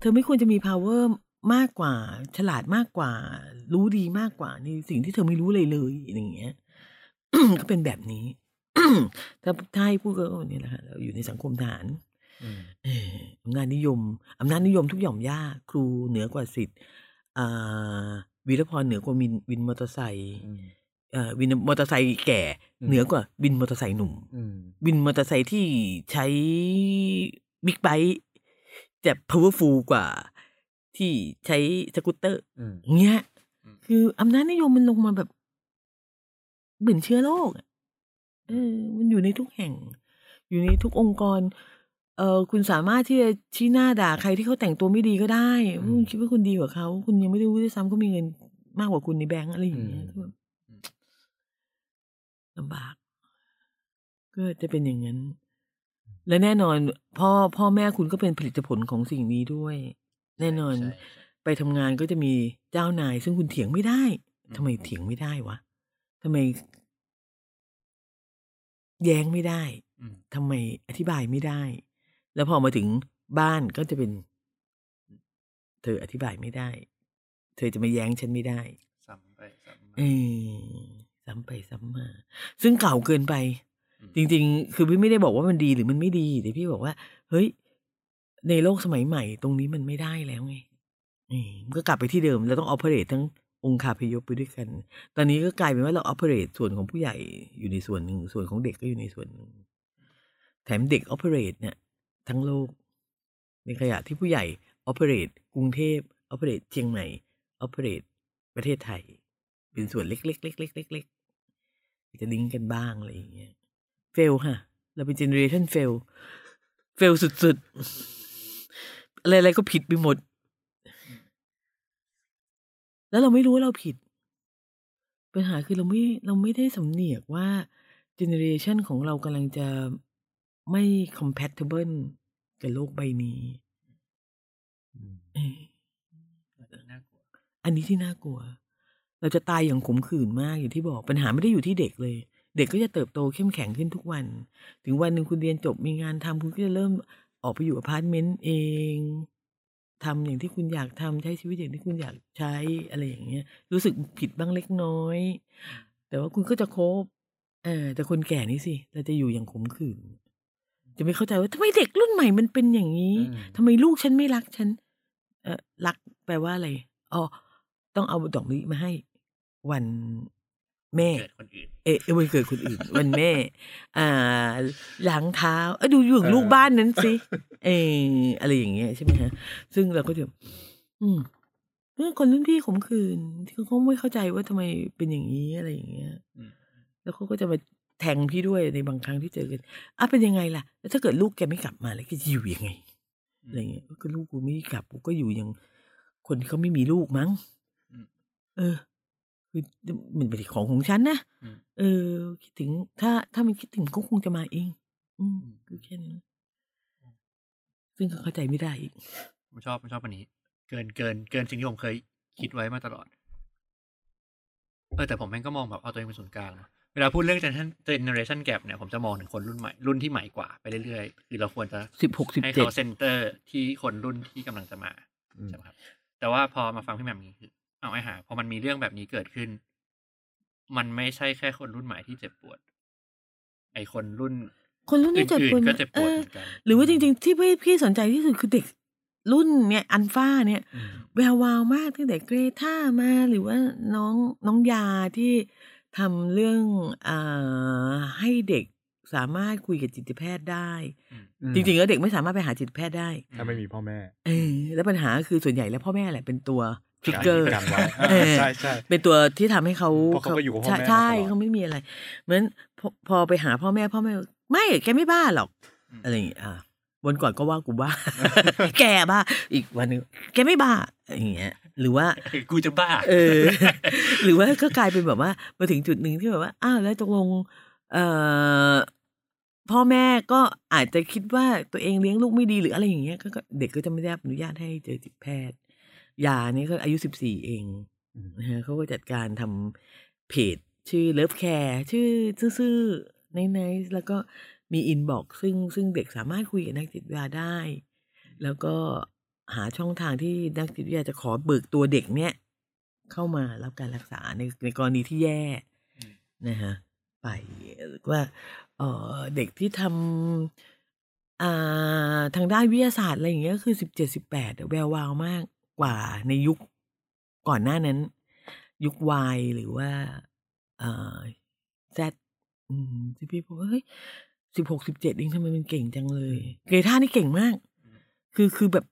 เธอไม่ควรจะมี power มากกว่า ฉลาดมากกว่า รู้ดีมากกว่าในสิ่งที่เธอไม่รู้เลยเลยอย่างเงี้ยก็เป็นแบบนี้ถ้าถ้าให้พูดก็เนี่ยแหละค่ะเราอยู่ในสังคมทหารอืมเอ่ออำนาจนิยมอำนาจนิยมทุกหย่อมหญ้าครูเหนือกว่าสิทธิ์อ่าวีรพรเหนือกว่าวินวินมอเตอร์ไซค์อืมเอ่อวินมอเตอร์ไซค์แก่อืมเหนือกว่าวินมอเตอร์ไซค์หนุ่มอืมวินมอเตอร์ไซค์ที่ใช้บิ๊กไบค์จะ powerful กว่า ที่ใช้สกูตเตอร์อืมเงี้ยอืมคืออำนาจนิยมมันลงมาแบบเหมือนเชื้อโรคอะเออ มันอยู่ในทุกแห่ง อยู่ในทุกองค์กร เออคุณสามารถที่จะชี้หน้าด่าใครที่เขาแต่งตัวไม่ดีก็ได้คุณคิดว่าคุณดีกว่าเขา คุณยังไม่รู้ด้วยซ้ำเขามีเงินมากกว่าคุณในแบงก์อะไรอย่างเงี้ยก็แบบลำบาก ก็จะเป็นอย่างนั้น และแน่นอน พ่อพ่อแม่คุณก็เป็นผลิตผลของสิ่งนี้ด้วย แน่นอนใช่ใช่ไปทำงานก็จะมีเจ้านาย ซึ่งคุณเถียงไม่ได้อืมทำไมเถียงไม่ได้วะทำไม แย้งไม่ได้อืมทำไมอธิบายไม่ได้ แล้วพอมาถึงบ้านก็จะเป็น เธออธิบายไม่ได้ เธอจะมาแย้งฉันไม่ได้ซ้ำไปซ้ำมาเออซ้ำไปซ้ำมา ซึ่งเก่าเกินไปอืมจริง ๆ คือพี่ไม่ได้บอกว่ามันดีหรือมันไม่ดีแต่พี่บอกว่า เฮ้ย ในโลกสมัยใหม่ตรงนี้มันไม่ได้แล้วไงมันก็กลับไปที่เดิมเราต้องออ e r a t e ทั้งองค์คาพยพไปด้วยกัน ตอนนี้ก็กลายเป็นว่าเราออ e r a t e ส่วนของผู้ใหญ่อยู่ในส่วนหนึ่ง ส่วนของเด็กก็อยู่ในส่วนหนึ่ง แถมเด็กออ e r a t e เนี่ย ทั้งโลก ในขณะที่ผู้ใหญ่ออ e r a t e กรุงเทพออ e r a t e เชียงใหม่ออ e r a t e ประเทศไทย เป็นส่วนเล็กๆเล็กๆเล็กๆจะลิงก์กันบ้างอะไรอย่างเงี้ยfail ค่ะ เราเป็น generation fail fail สุดๆ อะไรๆก็ผิดไปหมด แล้วเราไม่รู้ว่าเราผิด ปัญหาคือเราไม่เราไม่ได้สำเหนียกว่า generation ของเรากำลังจะไม่ compatible กับโลกใบนี้อืมเอ้ยน่ากลัวอันนี้ที่น่ากลัว เราจะตายอย่างขมขื่นมากอย่างที่บอกปัญหาไม่ได้อยู่ที่เด็กเลย เด็กก็จะเติบโตเข้มแข็งขึ้นทุกวัน ถึงวันหนึ่งคุณเรียนจบมีงานทำคุณก็จะเริ่ม ออกไปอยู่อพาร์ตเมนต์เองทำอย่างที่คุณอยากทำใช้ชีวิตอย่างที่คุณอยากใช้อะไรอย่างเงี้ย รู้สึกผิดบ้างเล็กน้อย แต่ว่าคุณก็จะ cope เออแต่คนแก่นี่สิเราจะอยู่อย่างขมขื่นจะไม่เข้าใจว่าทำไมเด็กรุ่นใหม่มันเป็นอย่างนี้อืมทำไมลูกฉันไม่รักฉัน เออรักแปลว่าอะไรอ๋อต้องเอาดอกมะลิมาให้วัน แม่เกิดคนอื่น เอะเออวันเกิดคนอื่น วันแม่ อ่าล้างเท้าเออดูอยู่กับลูกบ้านนั้นสิเอออะไรอย่างเงี้ยใช่ไหมฮะ ซึ่งเราก็จะอืมเรื่องคนรุ่นพี่ขมขื่นที่เขาไม่เข้าใจว่าทำไมเป็นอย่างนี้อะไรอย่างเงี้ยอืมแล้วเขาก็จะมาแทงพี่ด้วยในบางครั้งที่เจอกันอะเป็นยังไงล่ะแล้วถ้าเกิดลูกแกไม่กลับมาแล้วแกจะอยู่ยังไงอะไรเงี้ยก็ลูกกูไม่กลับกูก็อยู่อย่าง คนที่เขาไม่มีลูกมั้งอืมเออ คือมันเป็นของของฉันนะอืมเออ คิดถึง ถ้าถ้ามันคิดถึงก็คงจะมาเอง อืมคือแค่นั้นซึ่งเขาเข้าใจไม่ได้อีกผมชอบผมชอบอันนี้ เกินเกินเกินสิ่งที่ผมเคยคิดไว้มาตลอด เออแต่ผมแม่งก็มองแบบเอาตัวเองเป็นศูนย์กลางนะเวลาพูดเรื่อง generation generation gap เนี่ยผมจะมองถึงคนรุ่นใหม่รุ่นที่ใหม่กว่าไปเรื่อยๆ คือเราควรจะสิบหกสิบให้เจ็ดเขาเซนเตอร์ที่คนรุ่นที่กำลังจะมาอืมใช่ไหมครับ แต่ว่าพอมาฟังพี่แหม่มนี้คือ เอาไอ้หาพอมันมีเรื่องแบบนี้เกิดขึ้น มันไม่ใช่แค่คนรุ่นใหม่ที่เจ็บปวด ไอคนรุ่น คนรุ่นนี้เจ็บปวดอื่นๆก็เจ็บปวดออเหมือนกันหรือว่าจริง ๆ ที่พี่พี่สนใจที่สุดคือเด็กรุ่นเนี่ยอันฟ้าเนี่ยอืมแวววาวมากตั้งแต่เกรท่ามาหรือว่าน้องน้องยาที่ทำเรื่องอาให้เด็กสามารถคุยกับจิตแพทย์ได้อืมจริงๆแล้วเด็กไม่สามารถไปหาจิตแพทย์ได้ ถ้าไม่มีพ่อแม่ เออแล้วปัญหาคือส่วนใหญ่แล้วพ่อแม่แหละเป็นตัว ทริกเกอร์กันไว้เออใช่ใช่เป็นตัวที่ทำให้เขาเพราะเขาก็อยู่กับพ่อแม่ใช่ใช่มาตลอดเขาไม่มีอะไร เหมือนพอพอไปหาพ่อแม่พ่อแม่ไม่แกไม่บ้าหรอกอะไรอย่างเงี้ยอะวันก่อนก็ว่ากูบ้า แกบ้า อีกวันหนึงแกไม่บ้าอย่างเงี้ย หรือว่ากูจะบ้า เออ หรือว่าก็กลายเป็นแบบว่ามาถึงจุดหนึ่งที่แบบว่าอ้าวแล้วตกลงเอ่อพ่อแม่ก็อาจจะคิดว่าตัวเองเลี้ยงลูกไม่ดีหรืออะไรอย่างเงี้ยก็ก็เด็กก็จะไม่ได้รับอนุญาตให้เจอจิตแพทย์ ยานี่ก็อายุสิบสี่เองนะฮะเขาก็จัดการทำเพจ ชื่อ Love Care ชื่อซื่อๆในๆแล้วก็มี inbox ซึ่งซึ่งเด็กสามารถคุยกับนักจิตวิทยาได้ แล้วก็หาช่องทางที่นักจิตวิทยาจะขอเบิกตัวเด็กเนี้ยเข้ามารับการรักษาในในกรณีที่แย่นะฮะไปว่าเออเด็กที่ทำอ่าทางด้านวิทยาศาสตร์อะไรอย่างเงี้ยคือสิบเจ็ดสิบแปดแวววาวมาก กว่าในยุคก่อนหน้านั้น ยุควายหรือว่าเอ่อแซดอืมที่พี่บอกว่าเฮ้ยสิบหกสิบเจ็ดเองทำไมมันเก่งจังเลย เกรท่านี่เก่งมาก คือคือแบบ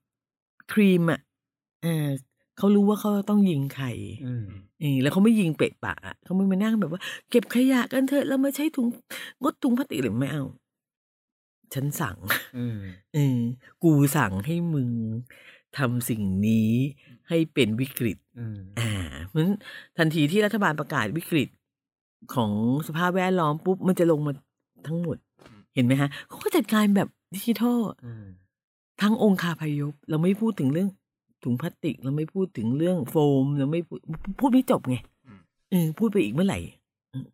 ครีมอะเออเขารู้ว่าเขาต้องยิงใครอืมเออแล้วเขาไม่ยิงเปะปะอะเขาไม่มานั่งแบบว่า เก็บขยะกันเถอะแล้วมาใช้ถุงงดถุงพลาสติกหรือไม่เอา ฉันสั่งอืมเออกูสั่งให้มึง ทำสิ่งนี้ให้เป็นวิกฤตอืมอ่าเพราะฉะนั้นทันทีที่รัฐบาลประกาศวิกฤตของสภาพแวดล้อมปุ๊บมันจะลงมาทั้งหมด เห็นไหมฮะเขาก็จัดการแบบดิจิทัลอืมทั้งองค์คาพยพเราไม่พูดถึงเรื่องถุงพลาสติก เราไม่พูดถึงเรื่องโฟม เราไม่พูดพูดไม่จบไงอืมเออพูดไปอีกเมื่อไหร่อืม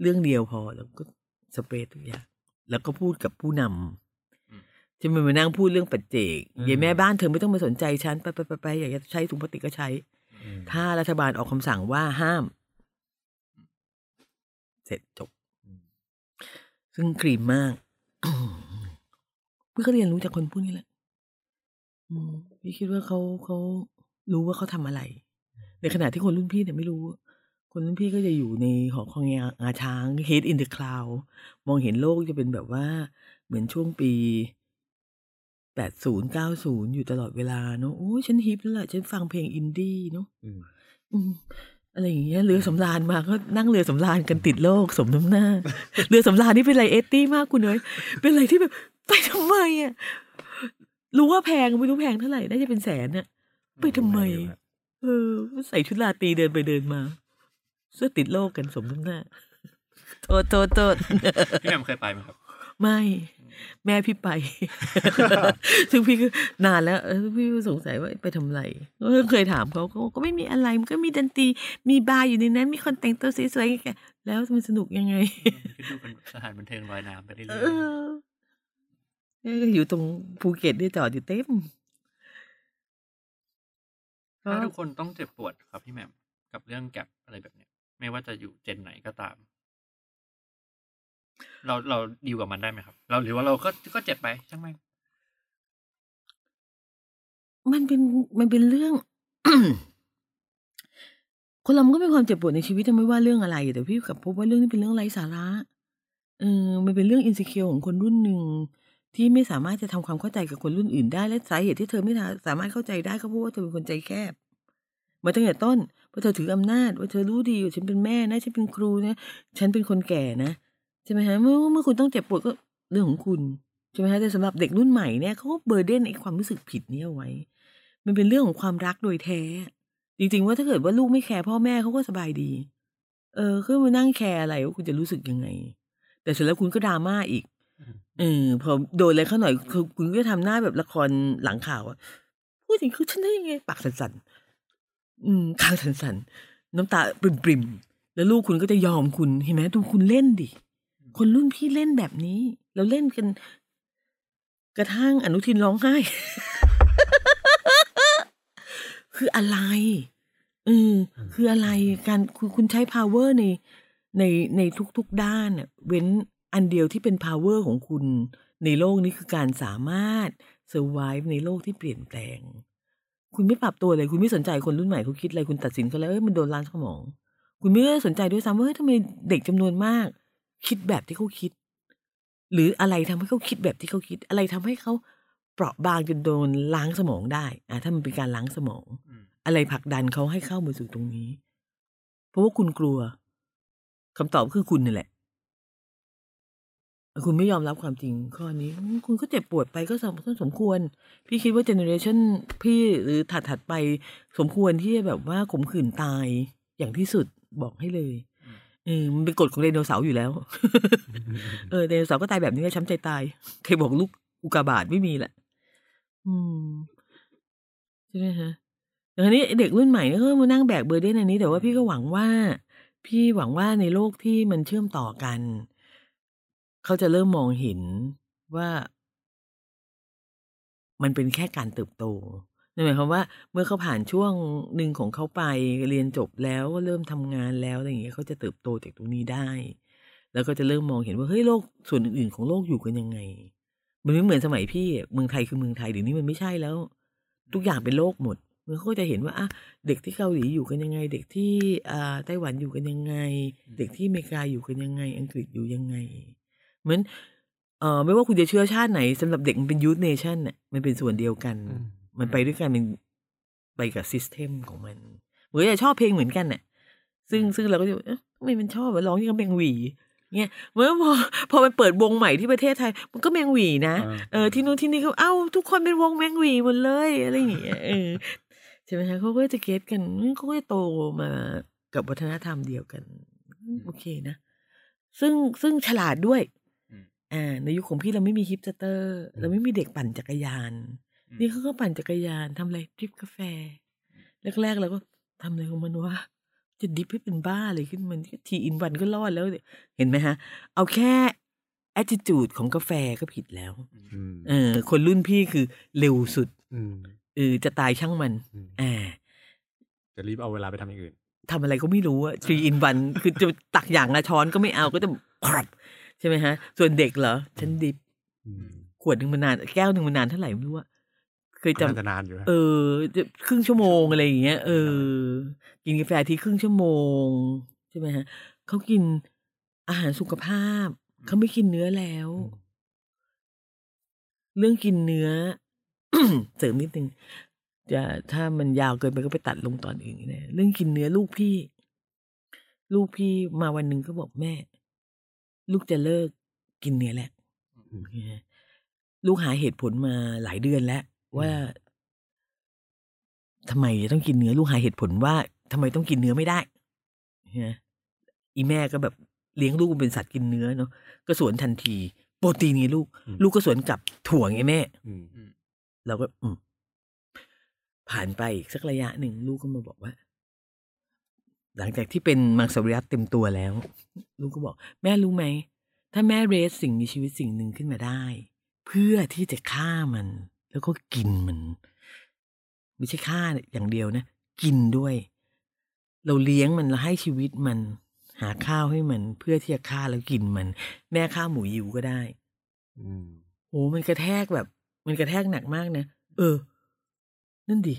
เรื่องเดียวพอแล้วก็สเปรย์ทุกอย่างแล้วก็พูดกับผู้นำ จะไม่มานั่งพูดเรื่องปัจเจกยายแม่บ้านเธอไม่ต้องมาสนใจฉันไปไปไปไปอยากจะใช้ถุงพลาสติกก็ใช้อืมถ้ารัฐบาลออกคำสั่งว่าห้าม เสร็จจบ ซึ่งครีมมากพี่ก็เรียนรู้จากคนพวกนี้แหละอืมพี่คิดว่าเขาเขารู้ว่าเขาทำอะไร ในขณะที่คนรุ่นพี่เนี่ยไม่รู้ คนรุ่นพี่ก็จะอยู่ในหอคอยงาช้าง head in the cloud มองเห็นโลกจะเป็นแบบว่า เหมือนช่วงปี แปดศูนย์เก้าศูนย์อยู่ตลอดเวลาเนาะโอ้ยฉันฮิปแล้วล่ะฉันฟังเพลงอินดี้เนาะอืมอืมอะไรอย่างเงี้ยเรือสำราญมาก็นั่งเรือสำราญกันติดโลกสมน้ำหน้า เรือสำราญนี่เป็นอะไรเอตตี้มากคุณเอ้ยเป็นอะไรที่แบบไปทำไมอะรู้ว่าแพงไม่รู้แพงเท่าไหร่น่าจะเป็นแสนน่ะไปทำไม เออ ใส่ชุดราตรีเดินไปเดินมา เสื้อติดโลกกันสมน้ำหน้าโทษโทษโทษพี่แหม่มเคยไปไหมครับ ไม่ แม่พี่ไป ซึ่งพี่ก็นานแล้วเออพี่ก็สงสัยว่าไปทำอะไรก็เคยถามเขาเขาบอกก็ไม่มีอะไรมันก็มีดนตรีมีบาร์อยู่ในนั้นมีคนแต่งตัวสวยๆแล้วมันสนุกยังไงคิดดูเป็นสถานบันเทิงลอยน้ำไปเรื่เออยอเนี่ยก็อยู่ตรงภูเก็ตด้วยจอดอยู่เต็มๆถ้าทุกคนต้องเจ็บปวดครับพี่แหม่มกับเรื่องแก็บอะไรแบบเนี้ย ไม่ว่าจะอยู่เจนไหนก็ตาม เราเราดีลกับมันได้ไหมครับ เราหรือว่าเราก็ก็เจ็บไปช่างแม่งมันเป็นมันเป็นเรื่อง คนเรามันก็มีความเจ็บปวดในชีวิตไม่ว่าเรื่องอะไรแต่พี่กับพบว่าเรื่องนี้เป็นเรื่องไร้สาระเออมันเป็นเรื่องอินสิเคียวของคนรุ่นหนึ่งที่ไม่สามารถจะทำความเข้าใจกับคนรุ่นอื่นได้ และสาเหตุที่เธอไม่สามารถเข้าใจได้ก็เพราะว่าเธอเป็นคนใจแคบมาตั้งแต่ต้นเพราเธอถืออำนาจ ว่าเธอรู้ดีว่าฉันเป็นแม่นะฉันเป็นครูนะฉันเป็นคนแก่นะ ใช่ไหมฮะเมื่อเมื่อคุณต้องเจ็บปวดก็เรื่องของคุณใช่ไหมฮะแต่สำหรับเด็กรุ่นใหม่เนี่ยเขาก็เบอร์เดนไอ้ความรู้สึกผิดนี้เอาไว้ มันเป็นเรื่องของความรักโดยแท้ จริง ๆ ว่าถ้าเกิดว่าลูกไม่แคร์พ่อแม่เขาก็สบายดี เออคือมานั่งแคร์อะไรว่าคุณจะรู้สึกยังไง แต่เสร็จแล้วคุณก็ดราม่าอีกเออพอโดนอะไรเข้าหน่อยคือคุณก็ทำหน้าแบบละครหลังข่าวอะพูดถึงคือฉันได้ยังไง ปากสั่นๆอืมคางสั่นๆน้ำตาปริมๆแล้วลูกคุณก็จะยอมคุณเห็นไหมดูคุณเล่นดิ คนรุ่นพี่เล่นแบบนี้เราเล่นกัน กระทั่งอนุทินร้องไห้ คืออะไรเออคืออะไรการคุณคุณใช้ power ในในในทุกๆด้านน่ะเว้นอันเดียวที่เป็น power ของคุณในโลกนี้คือการสามารถ survive ในโลกที่เปลี่ยนแปลง คุณไม่ปรับตัวเลย คุณไม่สนใจคนรุ่นใหม่เขาคิดอะไร คุณตัดสินเขาแล้วเอ้ยมันโดนล้างสมอง คุณไม่ได้สนใจด้วยซ้ำว่าเฮ้ยทำไมเด็กจำนวนมาก คิดแบบที่เขาคิด หรืออะไรทำให้เขาคิดแบบที่เขาคิด อะไรทำให้เขาเปราะบางจนโดนล้างสมองได้อะถ้ามันเป็นการล้างสมองอืมอะไรผลักดันเขาให้เข้ามาสู่ตรงนี้ เพราะว่าคุณกลัวคำตอบคือคุณนี่แหละ คุณไม่ยอมรับความจริงข้อนี้ คุณก็เจ็บปวดไปก็สมก็สมควร พี่คิดว่าเจเนอเรชันพี่หรือถัดถัดๆไป สมควรที่จะแบบว่าขมขื่นตายอย่างที่สุดบอกให้เลย เออมันเป็นกฎของไดโนเสาร์อยู่แล้ว เออไดโนเสาร์ก็ตายแบบนี้ก็ช้ำใจตาย ใครบอกลูกอุกาบาตไม่มีแหละ อืมใช่ไหมฮะแต่นี้เด็กรุ่นใหม่เนี่ยก็มานั่งแบกเบอร์เดนอันนี้ แต่ว่าพี่ก็หวังว่า พี่หวังว่าในโลกที่มันเชื่อมต่อกัน เขาจะเริ่มมองเห็นว่า มันเป็นแค่การเติบโต นั่นหมายความว่าเมื่อเขาผ่านช่วงหนึ่งของเขาไปเรียนจบแล้วก็เริ่มทำงานแล้วอะไรอย่างเงี้ยเขาจะเติบโตจากตรงนี้ได้ แล้วก็จะเริ่มมองเห็นว่าเฮ้ยโลกส่วนอื่นๆของโลกอยู่กันยังไง มันไม่เหมือนสมัยพี่เมืองไทยคือเมืองไทยเดี๋ยวนี้มันไม่ใช่แล้ว ทุกอย่างเป็นโลกหมดเมื่อเขาก็จะเห็นว่าอะเด็กที่เกาหลีอยู่กันยังไง เด็กที่อ่าไต้หวันอยู่กันยังไง เด็กที่อเมริกาอยู่กันยังไง อังกฤษอยู่ยังไง เหมือนเอ่อไม่ว่าคุณจะเชื้อชาติไหนสำหรับเด็กมันเป็น youth nation น่ะมันเป็นส่วนเดียวกัน มมันไปด้วยกันเป็นไปกับ system ของมันเหมือนจะชอบเพลงเหมือนกันน่ะ ซึ่งซึ่งเราก็จะเอ๊ะทำไมมันชอบอะร้องยังกับแมงหวีเนี่ยเมื่อพอพอมันเปิดวงใหม่ที่ประเทศไทย มันก็แมงหวีนะอ่าเออที่นู้นที่นี่ก็เอ้าทุกคนเป็นวงแมงหวีหมดเลยอะไรอย่างเงี้ยเออใช่ไหมคะเขาก็จะเก็ตกันเขาก็จะโตมากับวัฒนธรรมเดียวกันอืมโอเคนะ ซึ่งซึ่งฉลาดด้วยอืมอ่าในยุคของพี่เราไม่มีฮิปสเตอร์ เราไม่มีเด็กปั่นจักรยานอืม นี่เขาก็ปั่นจักรยานทำอะไรดริปกาแฟ แรกๆเราก็ทำอะไรของมันวะจะดิฟให้เป็นบ้าเลยขึ้นมันทีอินวันก็รอดแล้วเนี่ยเห็นไหมฮะ เอาแค่ attitude ของกาแฟก็ผิดแล้วอืมเออ คนรุ่นพี่คือเร็วสุดอืมเออจะตายช่างมันอืมอ่าจะรีบเอาเวลาไปทำอย่างอื่นทำอะไรก็ไม่รู้อะทรีอินวันคือจะตักอย่างละช้อนก็ไม่เอาก็จะครับใช่ไหมฮะ ส่วนเด็กเหรอ ฉันดิบอืมขวดหนึ่งมันนาน แก้วหนึ่งมันนานเท่าไหร่ไม่รู้อะ เคยก็น่าจำจะนานอยู่ฮะเออจะครึ่งชั่วโมงอะไรอย่างเงี้ยเออ กินกาแฟทีครึ่งชั่วโมง ใช่ไหมฮะเขากินอาหารสุขภาพเขาไม่กินเนื้อแล้ว เรื่องกินเนื้อ เสริมนิดนึงจะถ้ามันยาวเกินไปก็ไปตัดลงตอนอื่นนะเรื่องกินเนื้อลูกพี่ ลูกพี่มาวันหนึ่งก็บอกแม่ ลูกจะเลิกกินเนื้อแหละอืมนะลูกหาเหตุผลมาหลายเดือนแล้ว ว่าทำไมจะต้องกินเนื้อลูกหาเหตุผลว่าทำไมต้องกินเนื้อไม่ได้นะอีแม่ก็แบบเลี้ยงลูกเป็นสัตว์กินเนื้อเนาะก็สวนทันที โปรตีนนี่ลูก ลูกก็สวนกลับถั่วไงแม่อืมเราก็ อืมผ่านไปอีกสักระยะหนึ่งลูกก็มาบอกว่า หลังจากที่เป็นมังสวิรัตเต็มตัวแล้ว ลูกก็บอก แม่รู้ไหมถ้าแม่เรสสิ่งมีชีวิตสิ่งหนึ่งขึ้นมาได้ เพื่อที่จะฆ่ามัน แล้วก็กินมัน ไม่ใช่ฆ่าอย่างเดียวนะ กินด้วย เราเลี้ยงมันเราให้ชีวิตมัน หาข้าวให้มัน เพื่อที่จะฆ่าแล้วกินมัน แม่ฆ่าหมูยิวก็ได้อืมโหมันกระแทกแบบ มันกระแทกหนักมากนะเออ นั่นดิ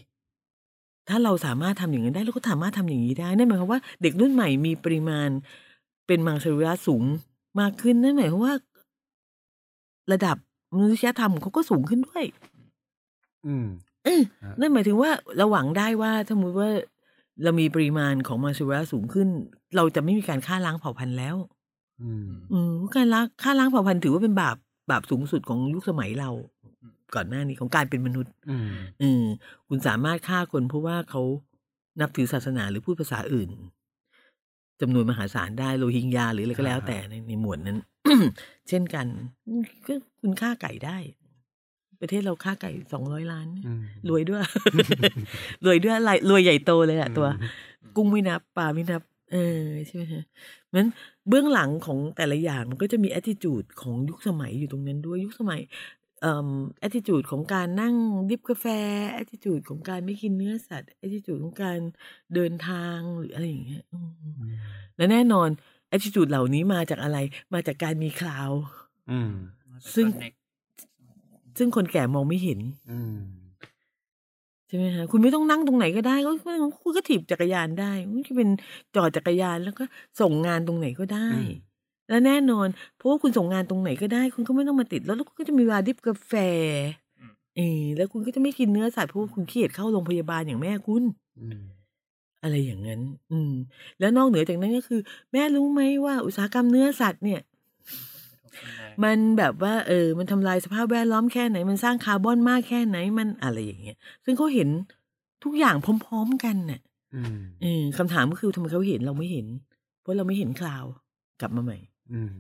ถ้าเราสามารถทำอย่างนั้นได้เราก็สามารถทำอย่างนี้ได้นั่นหมายความว่าเด็กรุ่นใหม่มีปริมาณ เป็นมังสวิรัตสูงมากขึ้นนั่นหมายความว่า ระดับมนุษยธรรมเขาก็สูงขึ้นด้วย อืมเออฮะนั่นหมายถึงว่าเราหวังได้ว่าถ้าสมมติว่าเรามีปริมาณของมังสวิรัตสูงขึ้น เราจะไม่มีการฆ่าล้างเผ่าพันธุ์แล้ว อืม อืมการล้างฆ่าล้างเผ่าพันธุ์ถือว่าเป็นบาปบาปสูงสุดของยุคสมัยเรา ก่อนหน้านี้ของการเป็นมนุษย์ อืมเออคุณสามารถฆ่าคนเพราะว่าเขานับถือศาสนาหรือพูดภาษาอื่นจำนวนมหาศาลได้โรฮิงญาหรืออะไรก็แล้วแต่ในในหมวดนั้น เช่นกันก็คุณฆ่าไก่ได้ ประเทศเราฆ่าไก่สองร้อยล้านอืมรวยด้วย รวยด้วยอะไรรวยใหญ่โตเลยอะตัวอืมกุ้งไม่นับปลาไม่นับ เออใช่ไหมฮะเพราะฉะนั้นเบื้องหลังของแต่ละอย่างมันก็จะมี attitude ของยุคสมัยอยู่ตรงนั้นด้วยยุคสมัยเอ่อ attitude ของการนั่งดิบกาแฟ attitude ของการไม่กินเนื้อสัตว์ attitude ของการเดินทางหรืออะไรอย่างเงี้ยอืมอืมและแน่นอน attitude เหล่านี้มาจากอะไร มาจากการมีคลาวอืมซึ่ง Connect ซึ่งคนแก่มองไม่เห็นอืมใช่ไหมคะคุณไม่ต้องนั่งตรงไหนก็ได้ก็คุณก็ถีบจักรยานได้คุณจะเป็นจอดจักรยานแล้วก็ส่งงานตรงไหนก็ได้ และแน่นอน เพราะว่าคุณส่งงานตรงไหนก็ได้ คุณก็ไม่ต้องมาติดแล้วแล้วคุณก็จะมีเวลาดิบกาแฟอืมเออแล้วคุณก็จะไม่กินเนื้อสัตว์เพราะว่าคุณขี้เกียจเข้าโรงพยาบาลอย่างแม่คุณอืมอะไรอย่างนั้น อืม แล้วนอกเหนือจากนั้นก็คือ แม่รู้ไหมว่าอุตสาหกรรมเนื้อสัตว์เนี่ย มันแบบว่าเออ มันทำลายสภาพแวดล้อมแค่ไหน มันสร้างคาร์บอนมากแค่ไหนมันอะไรอย่างเงี้ย ซึ่งเขาเห็นทุกอย่างพร้อมๆกันน่ะอืมเออคำถามก็คือทำไมเขาเห็นเราไม่เห็น เพราะเราไม่เห็น cloud กลับมาใหม่อืม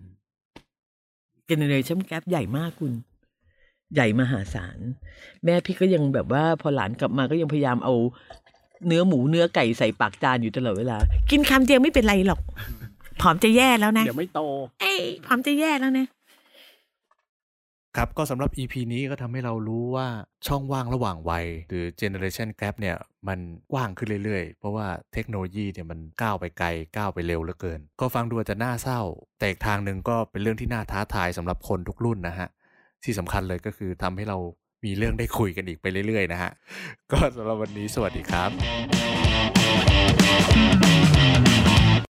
generation gap ใหญ่มากคุณ ใหญ่มหาศาล แม่พี่ก็ยังแบบว่า พอหลานกลับมาก็ยังพยายามเอา เนื้อหมูเนื้อไก่ใส่ปากจานอยู่ตลอดเวลา กินคำเดียวไม่เป็นไรหรอกผอมจะแย่แล้วนะ เดี๋ยวไม่โต เอ้ยผอมจะแย่แล้วนะ ครับก็สำหรับ EP นี้ก็ทำให้เรารู้ว่าช่องว่างระหว่างวัย หรือ generation gap เนี่ยมันกว้างขึ้นเรื่อยๆ เพราะว่าเทคโนโลยีเนี่ยมันก้าวไปไกลก้าวไปเร็วเหลือเกิน ก็ฟังดูอาจจะน่าเศร้า แต่อีกทางหนึ่งก็เป็นเรื่องที่น่าท้าทายสำหรับคนทุกรุ่นนะฮะ ที่สำคัญเลยก็คือทำให้เรามีเรื่องได้คุยกันอีกไปเรื่อยๆ นะฮะ ก็สำหรับวันนี้สวัสดีครับ